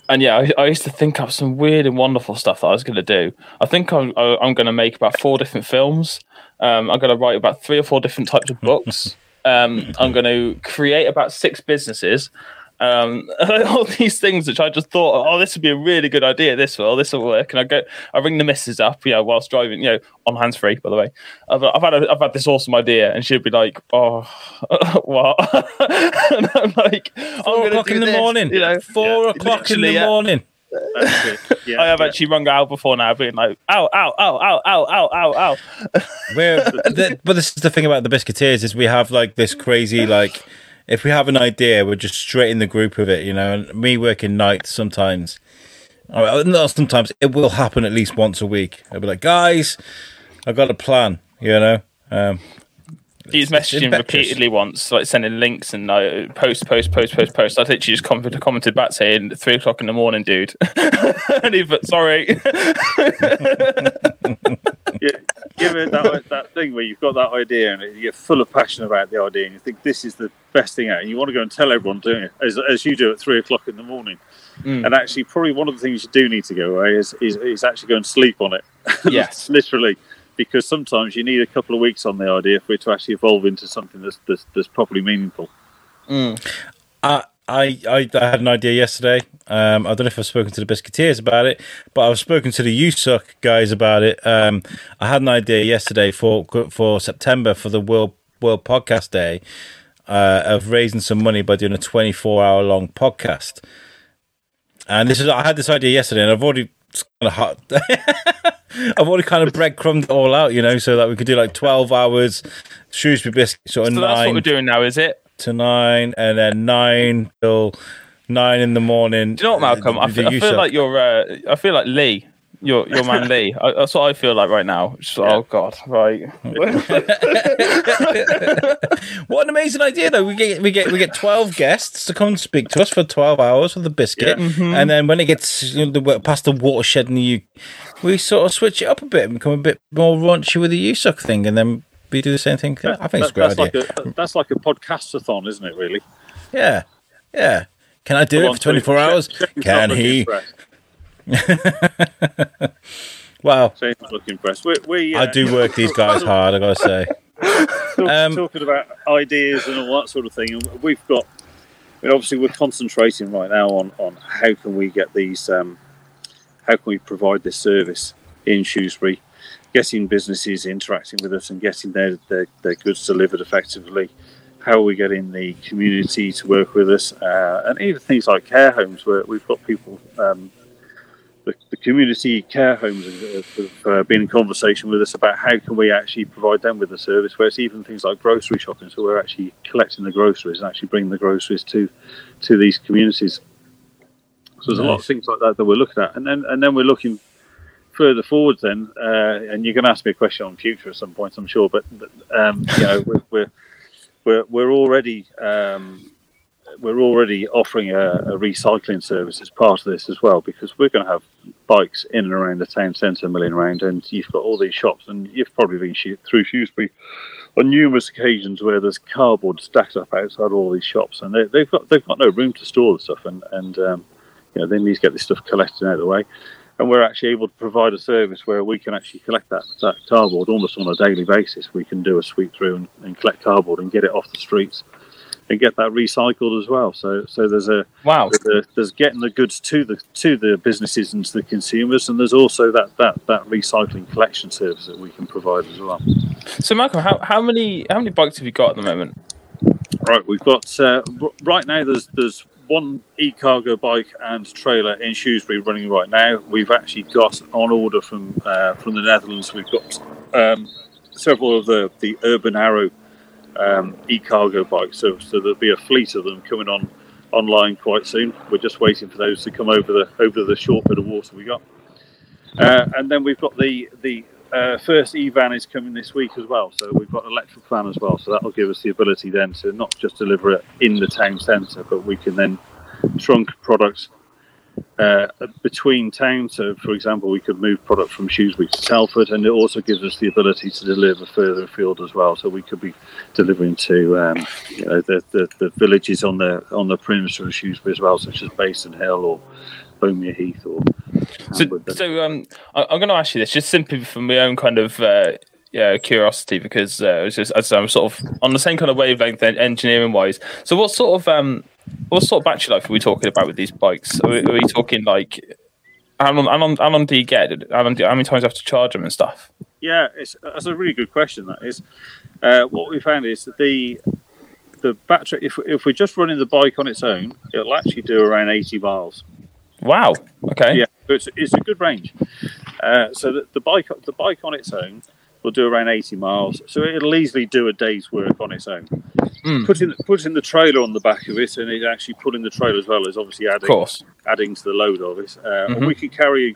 and yeah, I, I used to think up some weird and wonderful stuff that I was going to do. I think I'm I'm going to make about four different films. Um, I'm going to write about three or four different types of books. um, I'm going to create about six businesses. Um, all these things which I just thought, oh, this would be a really good idea. This will, this will work. And I go, I ring the missus up, you know, whilst driving, you know, on hands free, by the way. I've, I've had, a, I've had this awesome idea, and she'd be like, oh, what? and I'm like, Four I'm o'clock in the this, morning. you know, Four o'clock in the yeah. morning. Yeah, I have yeah. actually rung out before now, being like, ow, ow, ow, ow, ow, ow, ow, ow. We're, the, but this is the thing about the Biscuiteers is we have like this crazy like if we have an idea, we're just straight in the group of it, you know. And me working nights sometimes, not sometimes, it will happen at least once a week. I'll be like, guys, I've got a plan, you know. Um, He's messaging infectious. repeatedly once, like sending links and uh, post, post, post, post, post. I literally just commented, commented back saying three o'clock in the morning, dude. and he put sorry. yeah, give it that, that thing where you've got that idea and you're full of passion about the idea and you think this is the best thing out and you want to go and tell everyone doing it as, as you do at three o'clock in the morning Mm. and actually probably one of the things you do need to go away is, is, is actually go and sleep on it Yes. literally because sometimes you need a couple of weeks on the idea for it to actually evolve into something that's that's, that's properly meaningful Mm. I, I, I I had an idea yesterday. Um, I don't know if I've spoken to the Biscuiteers about it, but I've spoken to the USUC guys about it. Um, I had an idea yesterday for for September for the World World Podcast Day uh, of raising some money by doing a 24 hour long podcast. And this is I had this idea yesterday, and I've already kind of hot. I've already kind of breadcrumbed it all out, you know, so that we could do like 12 hours Shrewsbury Biscuit, sort of So that's what we're doing now, is it? to nine, and then nine till nine in the morning. Do you know what, Malcolm? I feel, I feel like you're. Uh, I feel like Lee. Your your man Lee. I, that's what I feel like right now. Just, Oh God, right. what an amazing idea, though. We get we get we get twelve guests to come and speak to us for twelve hours with the biscuit, mm-hmm. and then when it gets you know, the, past the watershed in the U, we sort of switch it up a bit and become a bit more raunchy with the USUC thing, and then we do the same thing. I think it's a great that's idea. like a that's like a podcastathon isn't it really yeah, yeah. Can I do it for twenty four hours? Shane's Can not looking he? Wow. Looking impressed. We, we, uh, I do work these guys hard. I gotta say. talk- Um, talking about ideas and all that sort of thing. And we've got, I mean, obviously, we're concentrating right now on, on how can we get these, um, how can we provide this service in Shrewsbury, getting businesses interacting with us and getting their, their, their goods delivered effectively. How are we getting the community to work with us? Uh, and even things like care homes, where we've got people, um, the, the community care homes have, have uh, been in conversation with us about how can we actually provide them with a service where it's even things like grocery shopping. So we're actually collecting the groceries and actually bringing the groceries to to these communities. So there's a lot of things like that that we're looking at, and then and then we're looking further forward. Then, uh, and you're going to ask me a question on future at some point, I'm sure. But, but um, you know, we're we're we're, we're already um, we're already offering a, a recycling service as part of this as well because we're going to have bikes in and around the town centre milling around and you've got all these shops and you've probably been through Shrewsbury on numerous occasions where there's cardboard stacked up outside all these shops and they, they've got they've got no room to store the stuff and and um, you know they need to get this stuff collected out of the way and we're actually able to provide a service where we can actually collect that, that cardboard almost on a daily basis. We can do a sweep through and, and collect cardboard and get it off the streets and get that recycled as well. So so there's a Wow. there's, a, there's getting the goods to the to the businesses and to the consumers, and there's also that that that recycling collection service that we can provide as well. So Malcolm, how, how many how many bikes have you got at the moment? Right, we've got uh, right now. There's there's one e-cargo bike and trailer in Shrewsbury running right now. We've actually got on order from uh, from the Netherlands. We've got um, several of the the Urban Arrow um, e-cargo bikes. So so there'll be a fleet of them coming on online quite soon. We're just waiting for those to come over the over the short bit of water we got. Uh, and then we've got the the uh, first e-van is coming this week as well. So we've got an electric van as well. So that will give us the ability then to not just deliver it in the town centre, but we can then trunk products uh, between towns. So, for example, we could move product from Shrewsbury to Telford, and it also gives us the ability to deliver further afield as well. So we could be delivering to um, you know, the, the, the villages on the on the perimeter of Shrewsbury as well, such as Bayston Hill or Bomere Heath or. So, so um, I, I'm going to ask you this just simply from my own kind of uh, yeah, curiosity because uh, just as I'm sort of on the same kind of wavelength engineering wise. So, what sort of um, what sort of battery life are we talking about with these bikes? Are we, are we talking like how long, how long? How long do you get? How, long do, how many times do you have to charge them and stuff? Yeah, it's, that's a really good question. That is, uh, what we found is that the the battery. If if we're just running the bike on its own, it'll actually do around eighty miles. Wow. Okay. Yeah, it's, it's a good range. Uh, so the, the bike the bike on its own will do around 80 miles. So it'll easily do a day's work on its own. Mm. Putting putting the trailer on the back of it and it actually pulling the trailer as well is obviously adding adding to the load of it. Uh, Mhm. We can carry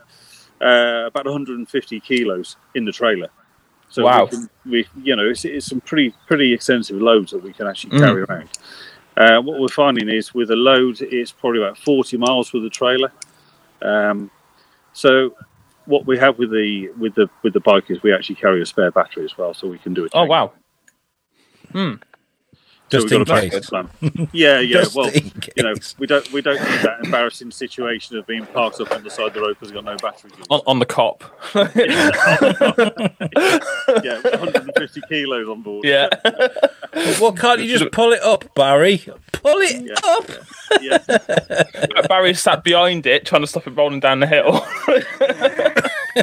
uh, about 150 kilos in the trailer. So Wow. we, can, we you know it's, it's some pretty pretty extensive loads that we can actually Mm. carry around. Uh, what we're finding is with a load, it's probably about 40 miles with the trailer. Um, so what we have with the with the with the bike is we actually carry a spare battery as well, so we can do it. Oh wow. Hmm. Just in case. Plan. Yeah, yeah. Just well, you know, we don't we don't need that embarrassing situation of being parked up on the side of the road because we've got no batteries. On, on the cop. yeah, 150 kilos on board. yeah. Well, can't you just pull it up, Barry? Pull it Yeah. up. yeah. Barry sat behind it, trying to stop it rolling down the hill.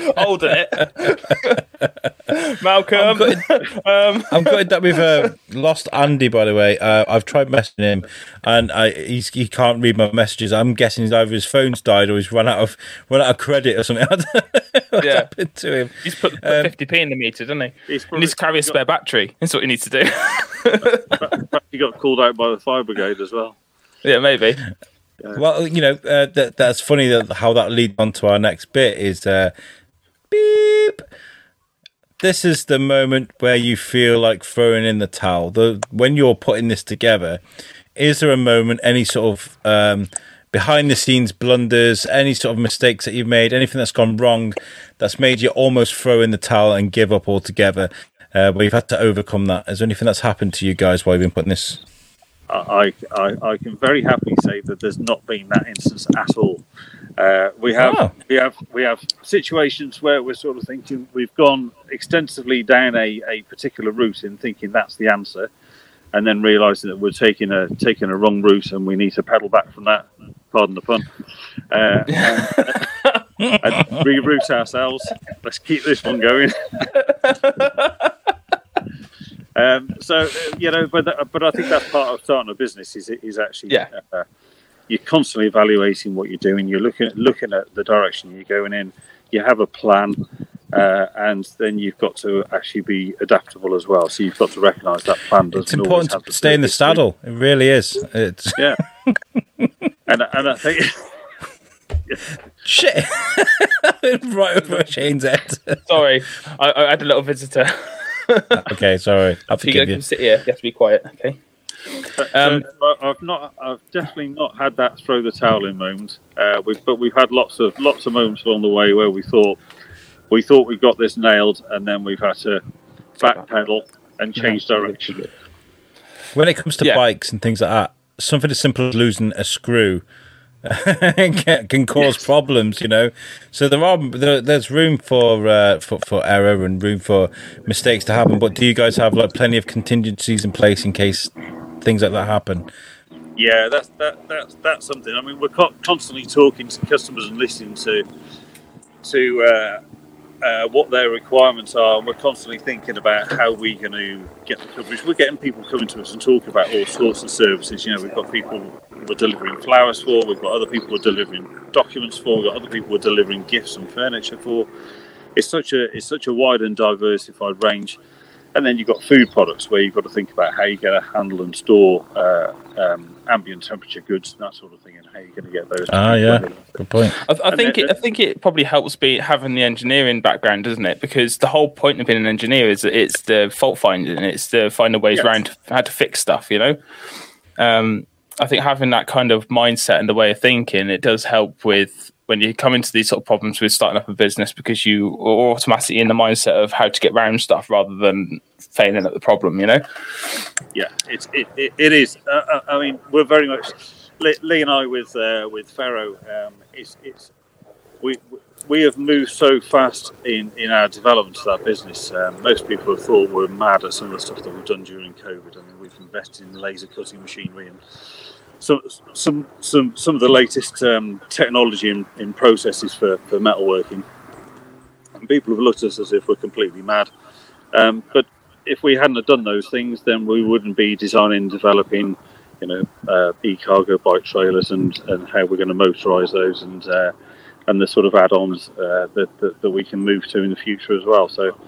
Holding it. Malcolm. um, I'm gutted that we've uh, lost Andy. By the way, uh, I've tried messaging him, and I, he's, he can't read my messages. I'm guessing he's either his phone's died or he's run out of run out of credit or something. I don't know what's Yeah. happened to him. he's put, put Um, 50p in the meter, doesn't he? He's He needs to carry a spare battery. That's what he needs to do. He got called out by the fire brigade as well. yeah, maybe. Well, you know uh, that that's funny that how that leads on to our next bit is uh, beep. This is the moment where you feel like throwing in the towel. The when you're putting this together, is there a moment, any sort of um, behind the scenes blunders, any sort of mistakes that you've made, anything that's gone wrong, that's made you almost throw in the towel and give up altogether? Uh, where you've had to overcome that. Is there anything that's happened to you guys while you've been putting this? I, I, I can very happily say that there's not been that instance at all. Uh, we have Oh. we have we have situations where we're sort of thinking we've gone extensively down a, a particular route in thinking that's the answer, and then realizing that we're taking a taking a wrong route and we need to pedal back from that. Pardon the pun. Uh, and, and reroute ourselves. Let's keep this one going. Um, so uh, you know, but but I think that's part of starting a business is is actually Yeah. uh, you're constantly evaluating what you're doing. You're looking at looking at the direction you're going in. You have a plan, uh, and then you've got to actually be adaptable as well. So you've got to recognise that plan doesn't It's important have to stay in the saddle. It really is. It's Yeah, and and I think shit. right over Shane's head. Sorry, I, I had a little visitor. okay, sorry. I If you're forgive you. come sit here, you have to be quiet, okay? Um, I've not, I've definitely not had that throw the towel in moment. Uh, we've, but we've had lots of lots of moments along the way where we thought we thought we got this nailed, and then we've had to backpedal and change direction. When it comes to Yeah. bikes and things like that, something as simple as losing a screw can, can cause problems, you know. So there are there, there's room for, uh, for for error and room for mistakes to happen. But do you guys have like plenty of contingencies in place in case things like that happen? Yeah, that's that, that's that's something. I mean, we're co- constantly talking to customers and listening to to uh, uh, what their requirements are, and we're constantly thinking about how we're going to get the coverage. We're getting people coming to us and talking about all sorts of services. You know, we've got people we're delivering flowers for, we've got other people we're delivering documents for, we've got other people we're delivering gifts and furniture for. It's such a it's such a wide and diversified range. And then you've got food products where you've got to think about how you're going to handle and store uh, um, ambient temperature goods and that sort of thing, and how you're going to get those. Ah, yeah, good point. I, I think then- it, I think it probably helps be having the engineering background, doesn't it? Because the whole point of being an engineer is that it's the fault finding, it's the finding ways Yes. around how to fix stuff. You know, um, I think having that kind of mindset and the way of thinking it does help with when you come into these sort of problems with starting up a business because you are automatically in the mindset of how to get around stuff rather than failing at the problem. You know, yeah, it's it, it, it is. Uh, uh, I mean, we're very much Lee, Lee and I with uh, with Pharaoh. Um, it's it's we we have moved so fast in in our development of that business. Um, most people have thought we're mad at some of the stuff that we've done during COVID. I mean, we've invested in laser cutting machinery and some some some some of the latest um, technology in, in processes for, for metalworking. And people have looked at us as if we're completely mad. Um, but if we hadn't have done those things, then we wouldn't be designing, developing, you know, uh, e-cargo bike trailers and, and how we're going to motorise those and uh, and the sort of add-ons uh, that, that, that we can move to in the future as well. So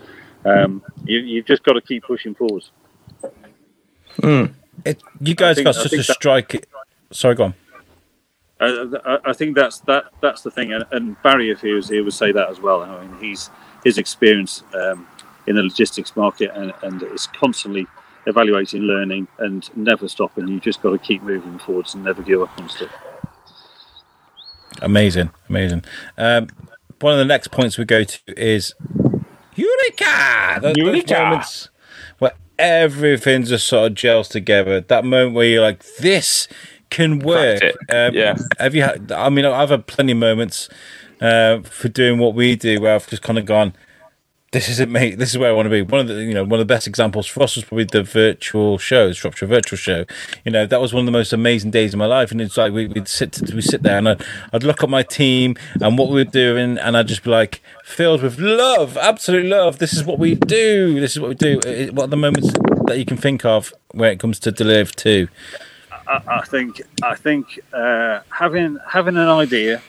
um, you, you've just got to keep pushing forward. Mm. It, you guys think, got such a strike. Sorry, go on. I, I, think that's that that's the thing, and, and Barry, if he was here, would say that as well. I mean, he's his experience um, in the logistics market and, and is constantly evaluating, learning, and never stopping. You've just got to keep moving forwards and never give up on stuff. Amazing, amazing. Um, one of the next points we go to is Eureka! Those, Eureka! Those moments where everything just sort of gels together. That moment where you're like, this can work. Um, yeah. Have you had, I mean, I've had plenty of moments uh, for doing what we do where I've just kind of gone, this is it, mate. This is where I want to be. One of the, you know, one of the best examples for us was probably the virtual show, the Shropshire Virtual Show. You know, that was one of the most amazing days of my life. And it's like we, would sit, we sit there, and I'd, I'd, look at my team and what we were doing, and I'd just be like, filled with love, absolute love. This is what we do. This is what we do. What are the moments that you can think of when it comes to Deliv Two? I, I think, I think uh, having having an idea,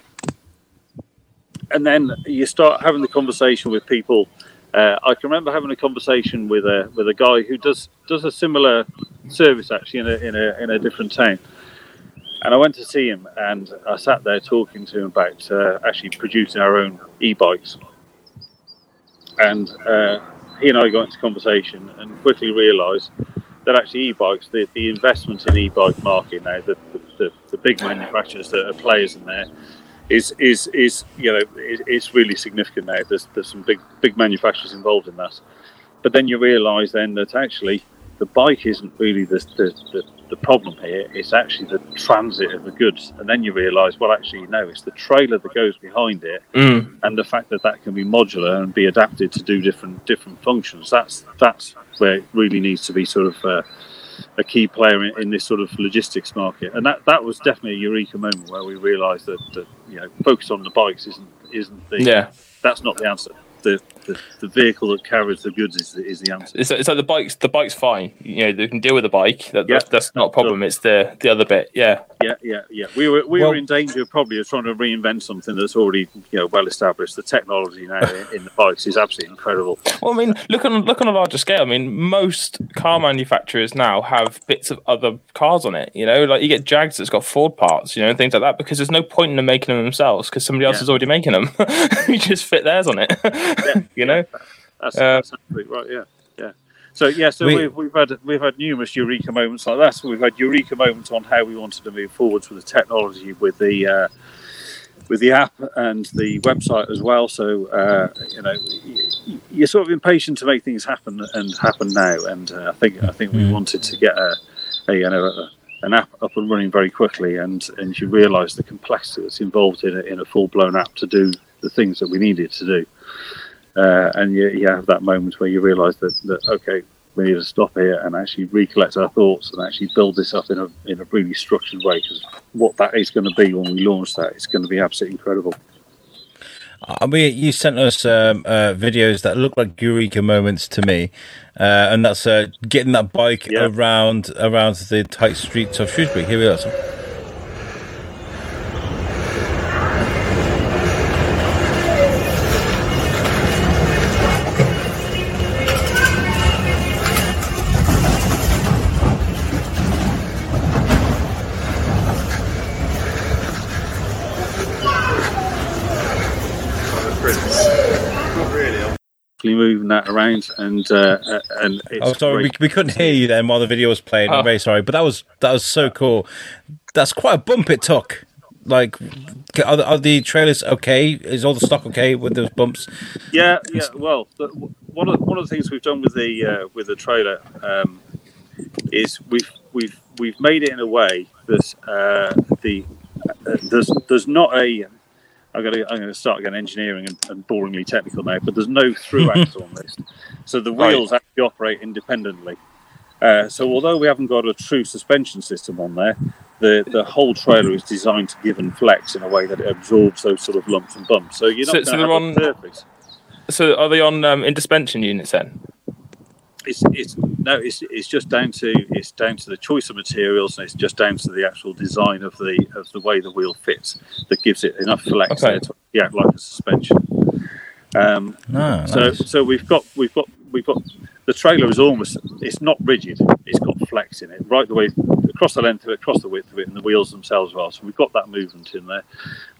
and then you start having the conversation with people uh, I can remember having a conversation with a with a guy who does does a similar service actually in a in a in a different town. And I went to see him, and I sat there talking to him about uh, actually producing our own e-bikes. And uh, he and I got into conversation, and quickly realised that actually e-bikes, the, the investment in e-bike market now, the, the, the big manufacturers that are players in there, is is is you know it's really significant now. There's there's some big big manufacturers involved in that, but then you realise then that actually the bike isn't really the, the, the, the, problem here is actually the transit of the goods, and then you realise well actually no, it's the trailer that goes behind it, mm. and the fact that that can be modular and be adapted to do different different functions. That's that's where it really needs to be sort of. Uh, a key player in, in, this sort of logistics market, and that, that was definitely a eureka moment where we realised that, that you know focus on the bikes isn't isn't the yeah that's not the answer the, the, the, vehicle that carries the goods is the, is the answer. It's, it's like the bike's the bike's fine. You know, they can deal with the bike. That, yeah, that's, that's not a problem. It's the the other bit. Yeah. Yeah, yeah, yeah. We were we well, were in danger probably of trying to reinvent something that's already you know well established. The technology now in, in the bikes is absolutely incredible. Well, I mean, look on look on a larger scale. I mean, most car manufacturers now have bits of other cars on it. You know, like you get Jags that's got Ford parts. You know, things like that because there's no point in them making them themselves because somebody else yeah. is already making them. you just fit theirs on it. yeah, you know. That's, uh, that's absolutely right. Yeah, yeah. So yeah, so we, have we've had we've had numerous eureka moments like that. So we've had eureka moments on how we wanted to move forwards with the technology, with the uh, with the app and the website as well. So uh, you know, you're sort of impatient to make things happen and happen now. And uh, I think I think we mm. wanted to get a, a you know a, an app up and running very quickly, and and you realise the complexity that's involved in a, in a full blown app to do the things that we needed to do uh, and you, you have that moment where you realise that, that okay, we need to stop here and actually recollect our thoughts and actually build this up in a in a really structured way. Because what that is going to be when we launch that, it's going to be absolutely incredible. I mean, you sent us um, uh, videos that look like eureka moments to me, uh, and that's uh, getting that bike yeah. around around the tight streets of Shrewsbury. Here we are. Moving that around and uh, uh and oh sorry we, we couldn't hear you then while the video was playing. Oh. i'm very sorry but that was that was so cool. That's quite a bump it took. Like are the, are the trailers okay? Is all the stock okay with those bumps? Yeah yeah well one of one of the things we've done with the uh, with the trailer um, is we've we've we've made it in a way that uh, the uh, there's there's not a I've got to, I'm going to start again engineering and, and boringly technical now, but there's no through axle on this. So the wheels right. actually operate independently. Uh, so although we haven't got a true suspension system on there, the the whole trailer is designed to give and flex in a way that it absorbs those sort of lumps and bumps. So you're not So- so they're on- surface. So are they on um, in suspension units then? It's it's no, it's it's just down to it's down to the choice of materials, and it's just down to the actual design of the of the way the wheel fits that gives it enough flex Okay. to yeah, like a suspension. Um, No, So nice. so we've got we've got we've got the trailer is almost it's not rigid. It's got flex in it right the way across the length of it, across the width of it, and the wheels themselves as well. So we've got that movement in there.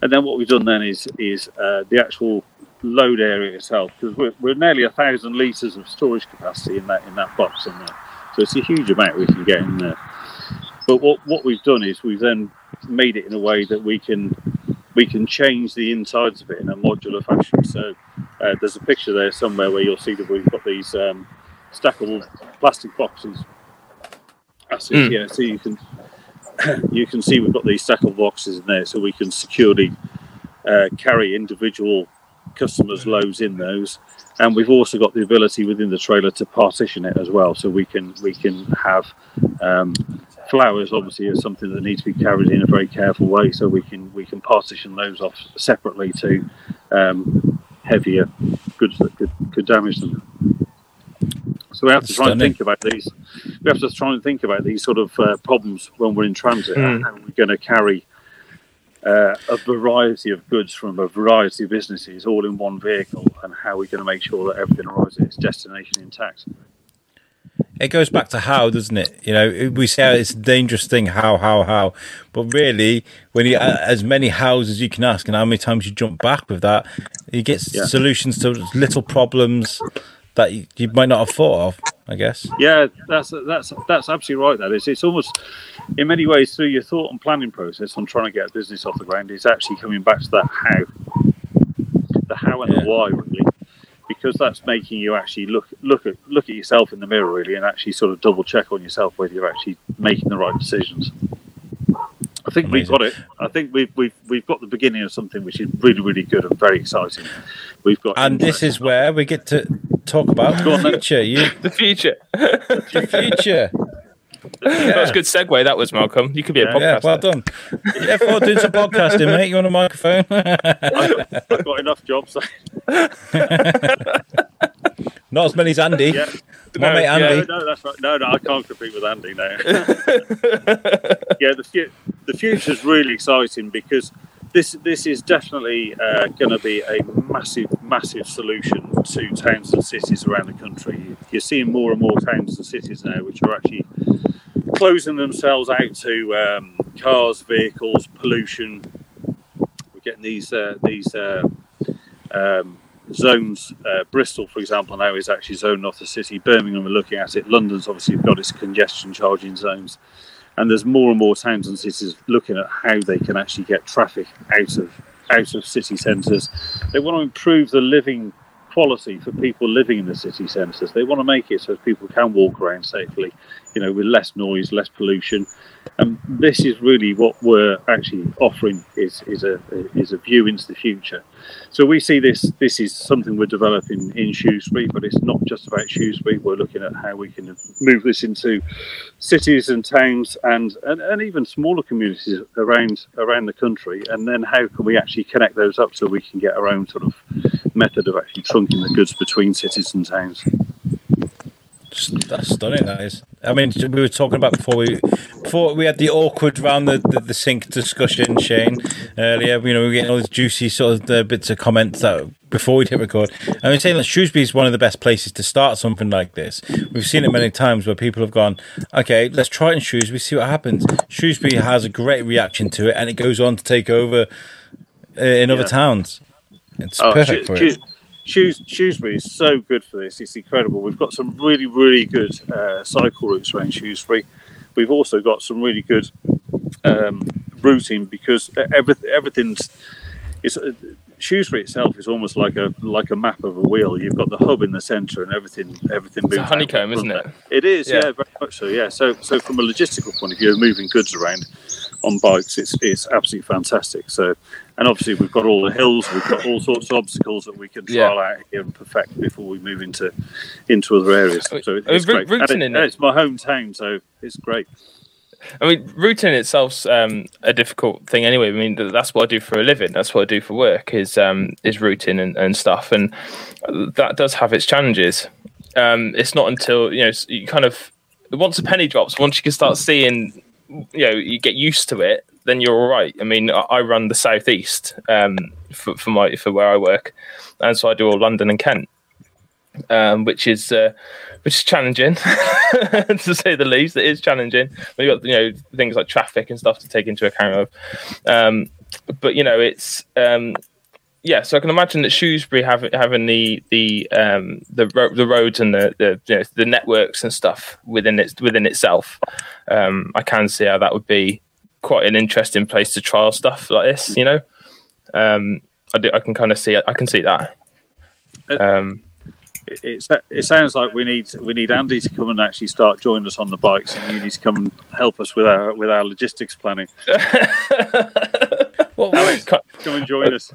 And then what we've done then is is uh, the actual load area itself because we're, we're nearly a thousand liters of storage capacity in that in that box in there. So it's a huge amount we can get in there. But what what we've done is we've then made it in a way that we can we can change the insides of it in a modular fashion. So uh, there's a picture there somewhere where you'll see that we've got these um, stackable plastic boxes. That's it, Mm. yeah. So you can you can see we've got these stackable boxes in there, so we can securely uh, carry individual customers' loads in those. And we've also got the ability within the trailer to partition it as well, so we can we can have um, flowers. Obviously, is something that needs to be carried in a very careful way, so we can we can partition those off separately to um, heavier goods that could, could damage them. So we have to try and think about these. We have to try and think about these sort of uh, problems when we're in transit. Mm. How we're going to carry uh, a variety of goods from a variety of businesses all in one vehicle, and how we're going to make sure that everything arrives at its destination intact. It goes back to how, doesn't it? You know, we say it's a dangerous thing, how, how, how. But really, when you uh, as many hows as you can ask, and how many times you jump back with that, you get Yeah. solutions to little problems that you, you might not have thought of. I guess. Yeah, that's that's that's absolutely right. That is, it's almost in many ways through your thought and planning process on trying to get a business off the ground. It's actually coming back to that how, the how and Yeah. the why, really, because that's making you actually look look at look at yourself in the mirror, really, and actually sort of double check on yourself whether you're actually making the right decisions. I think we've got it. I think we've we've we've got the beginning of something which is really really good and very exciting. We've got And this is where we get to talk about Go on the future. You, The future. the future. That was a good segue. That was Malcolm. You could be a Yeah. podcaster. Yeah, well done. Yeah, for doing some podcasting, mate. You want a microphone? I've got enough jobs. Not as many as Andy. yeah. No, mate. Andy. No, no, that's right. No, no, I can't compete with Andy now. yeah, the fu- the future's really exciting because this this is definitely uh, going to be a massive, massive solution to towns and cities around the country. You're seeing more and more towns and cities now which are actually closing themselves out to um, cars, vehicles, pollution. We're getting these uh, these uh, um, zones. Uh, Bristol, for example, now is actually zoned off the city. Birmingham are looking at it. London's obviously got its congestion charging zones, and there's more and more towns and cities looking at how they can actually get traffic out of out of city centres. They want to improve the living quality for people living in the city centres. They want to make it so people can walk around safely, you know, with less noise, less pollution. And this is really what we're actually offering is, is a is a view into the future. So we see this this is something we're developing in Shrewsbury, but it's not just about Shrewsbury. We're looking at how we can move this into cities and towns and, and, and even smaller communities around around the country. And then how can we actually connect those up so we can get our own sort of method of actually trunking the goods between cities and towns. That's stunning. That is. I mean, we were talking about before we before we had the awkward round the, the, the sink discussion, Shane. Earlier, you know, we were getting all these juicy sort of uh, bits of comments that before we hit record. And we're saying that Shrewsbury is one of the best places to start something like this. We've seen it many times where people have gone, okay, let's try it in Shrewsbury, see what happens. Shrewsbury has a great reaction to it, and it goes on to take over uh, in other Yeah. towns. It's Oh, perfect Shew- for it. Shew- Shrewsbury is so good for this. It's incredible. We've got some really, really good uh, cycle routes around Shrewsbury. We've also got some really good um, routing because everything, everything's. It's, uh, Shrewsbury itself is almost like a like a map of a wheel. You've got the hub in the centre, and everything everything It's a honeycomb, isn't it? It is, Yeah. yeah. very much so. Yeah. So, so from a logistical point of view, moving goods around on bikes, it's it's absolutely fantastic. So, and obviously we've got all the hills, we've got all sorts of obstacles that we can Yeah. trial out here and perfect before we move into into other areas. So it- it's great. it- in it- it's my hometown, so it's great. I mean, routing itself's um, a difficult thing anyway. I mean, that's what I do for a living. That's what I do for work is um, is routing and, and stuff, and that does have its challenges. Um, it's not until you know you kind of once a penny drops, once you can start seeing, you know, you get used to it, then you're all right. I mean, I, I run the southeast um, for, for my for where I work, and so I do all London and Kent, um, which is uh, which is challenging to say the least. It is challenging. We got you know things like traffic and stuff to take into account of, um, but you know it's um, yeah. So I can imagine that Shrewsbury having having the the um, the ro- the roads and the the, you know, the networks and stuff within its within itself. Um, I can see how that would be quite an interesting place to trial stuff like this. You know, um, I do, I can kind of see. I can see that. Um, It, it's, it sounds like we need we need Andy to come and actually start joining us on the bikes, and you need to come and help us with our with our logistics planning. Well, Alex, come and join us.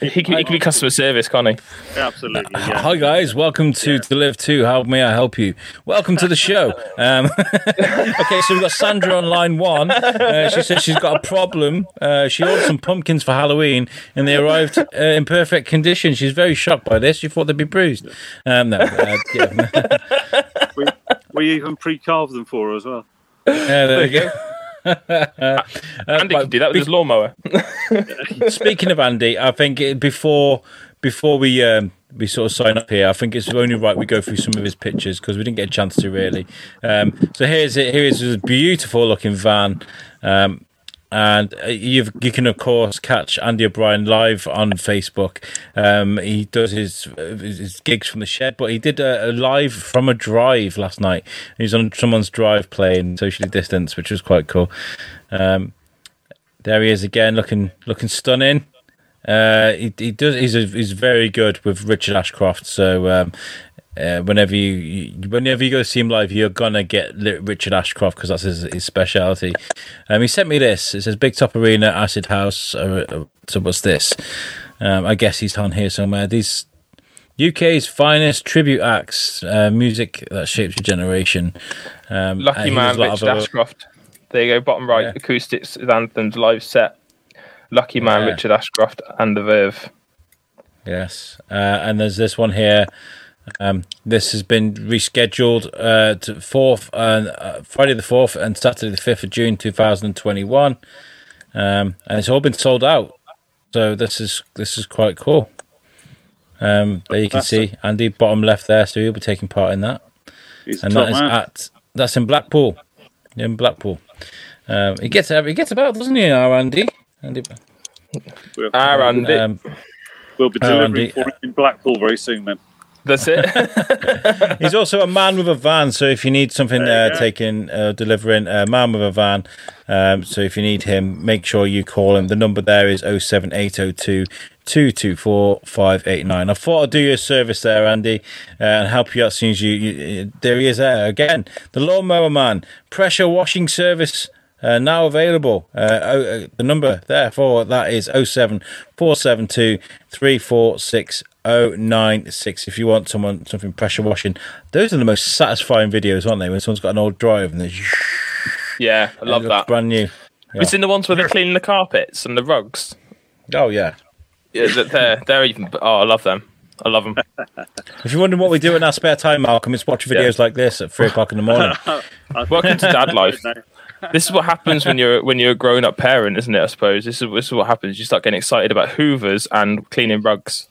He can, he can be customer service, can't he? Absolutely. Yeah. Hi guys, welcome to Deliv 2. How may I help you? Welcome to the show. Um, okay, so we've got Sandra on line one. Uh, she says she's got a problem. Uh, she ordered some pumpkins for Halloween, and they arrived uh, in perfect condition. She's very shocked by this. She thought they'd be bruised. Um, no, uh, yeah. we, we even pre-carved them for her as well. Uh, there you go. Uh, Andy can do that with be- his lawnmower. Speaking of Andy, I think it, before before we um, we sort of sign up here, I think it's only right we go through some of his pictures because we didn't get a chance to really. Um, so here's it. Here is a beautiful looking van. Um, and uh, you've, you can of course catch Andy O'Brien live on Facebook. Um, he does his his gigs from the shed, but he did a, a live from a drive last night. He was on someone's drive playing socially distanced, which was quite cool. Um, there he is again, looking looking stunning. Uh, he, he does. He's a, he's very good with Richard Ashcroft. So um, uh, whenever you, you whenever you go see him live, you're gonna get Richard Ashcroft because that's his, his speciality. Um, he sent me this. It says Big Top Arena Acid House. Uh, uh, so what's this? Um, I guess he's on here somewhere. These UK's finest tribute acts, uh, music that shapes your generation. Um, Lucky Man, Richard Ashcroft. There you go, bottom right, Yeah. acoustics with anthems, live set. Lucky Man, Yeah. Richard Ashcroft, and the Verve. Yes, uh, and there's this one here. Um, this has been rescheduled uh, to fourth and uh, Friday the fourth and Saturday the fifth of June, two thousand and twenty-one, um, and it's all been sold out. So this is this is quite cool. Um, there you can see Andy bottom left there, so he'll be taking part in that, He's a and top that is man. at that's in Blackpool, in Blackpool. Um, he gets he gets about, doesn't he, our Andy? Andy, We'll, Ah, Andy. um, we'll be delivering Andy. for him in Blackpool very soon, then. That's it. He's also a man with a van, so if you need something you uh, taken, uh, delivering, a man with a van. Um, so if you need him, make sure you call him. The number there is 07802 224 589. I thought I'd do you a service there, Andy, uh, and help you out as soon as you, you. There he is there again. The Lawnmower Man, pressure washing service. Uh, now available. Uh, oh, uh, the number therefore, that is 07472 346 If you want someone something pressure washing, those are the most satisfying videos, aren't they? When someone's got an old drive and they yeah, I love that. brand new. Have you seen the ones where they're cleaning the carpets and the rugs? Oh yeah. Yeah, they're they're even. Oh, I love them. I love them. If you're wondering what we do in our spare time, Malcolm, it's watch videos like this at three o'clock in the morning. Welcome to dad life. This is what happens when you're when you're a grown up parent, isn't it? I suppose this is this is what happens. You start getting excited about Hoovers and cleaning rugs.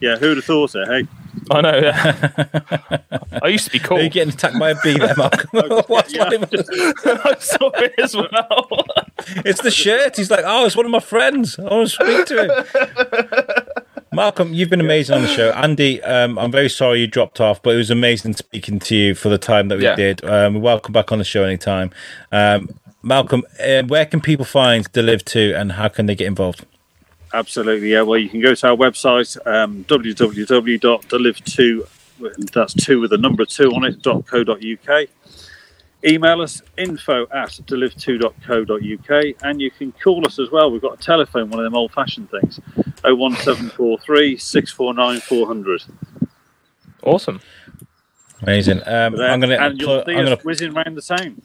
Yeah, who'd have thought it? Hey, I know. Yeah. I used to be cool. Are you getting attacked by a bee there, Malcolm? What's Yeah. what it- I saw it as well. It's the shirt. He's like, oh, it's one of my friends. I want to speak to him. Malcolm, you've been amazing on the show. Andy, um, I'm very sorry you dropped off, but it was amazing speaking to you for the time that we Yeah. did. Um, welcome back on the show anytime. Um, Malcolm, uh, where can people find Deliv 2 and how can they get involved? absolutely. Yeah, well, you can go to our website, um, www.deliv2, that's two with a number two on it, .co.uk. Email us info at deliv2.co.uk and you can call us as well. We've got a telephone, one of them old fashioned things, 01743 649 400. Awesome. Amazing. Um, I'm going to. and to. you'll see I'm us going to. whizzing around the town.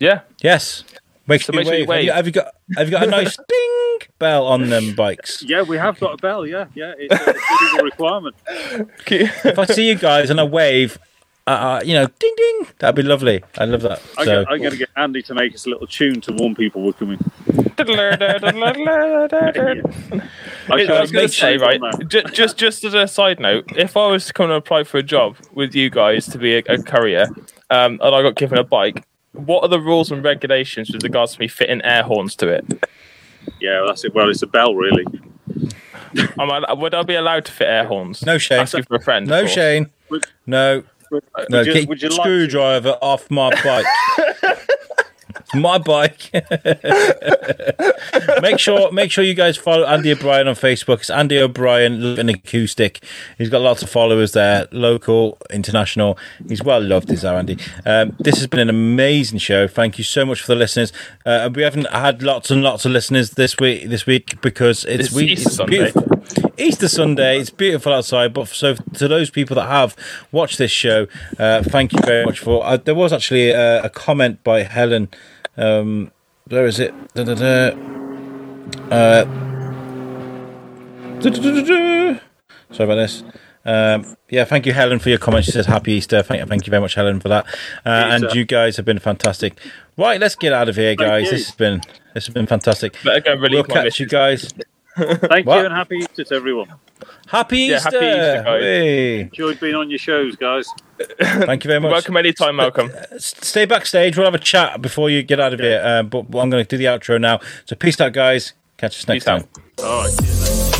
Yeah. Yes. Make So sure make you sure you wave. Have, you, have you got have you got a nice ding bell on them bikes? Yeah, we have got a bell. Yeah, yeah, it's a, it's a requirement. If I see you guys and I wave, uh, uh, you know, ding ding, that'd be lovely. I love that. I'm, So, gonna, I'm gonna get Andy to make us a little tune to warn people we're coming. I I was going to say, right, that. just just as a side note, if I was to come and apply for a job with you guys to be a, a courier, um, and I got given a bike, what are the rules and regulations with regards to me fitting air horns to it? Yeah, well, that's it. Well, it's a bell, really. Am I, would I be allowed to fit air horns? No, Shane. Asking for a friend. no. Shane. No, Would, no. would you, Get would you your like screwdriver off my bike. my bike. make sure, make sure you guys follow Andy O'Brien on Facebook. It's Andy O'Brien Living Acoustic. He's got lots of followers there, local, international. He's well loved, is our Andy. Um, this has been an amazing show. Thank you so much for the listeners. Uh, we haven't had lots and lots of listeners this week. This week because it's, It's we, Easter it's Sunday. Easter Sunday. It's beautiful outside. But so to those people that have watched this show, uh, thank you very much for. Uh, there was actually a, a comment by Helen. Um, where is it? Da, da, da. Uh. Sorry about this. Um, yeah, thank you, Helen, for your comment. She says Happy Easter. Thank, thank you very much, Helen, for that. Uh, and you guys have been fantastic. Right, let's get out of here, guys. This has been this has been fantastic. Better go and relieve We'll catch you guys. Thank What? you and happy Easter to everyone. Happy Easter! Yeah, Easter! happy Easter, guys. Hey. Enjoyed being on your shows, guys. Thank you very much. Welcome anytime, Malcolm. S- Stay backstage. We'll have a chat before you get out of here. Um, but I'm going to do the outro now. So peace out, guys. Catch us next Peace out. time. All right.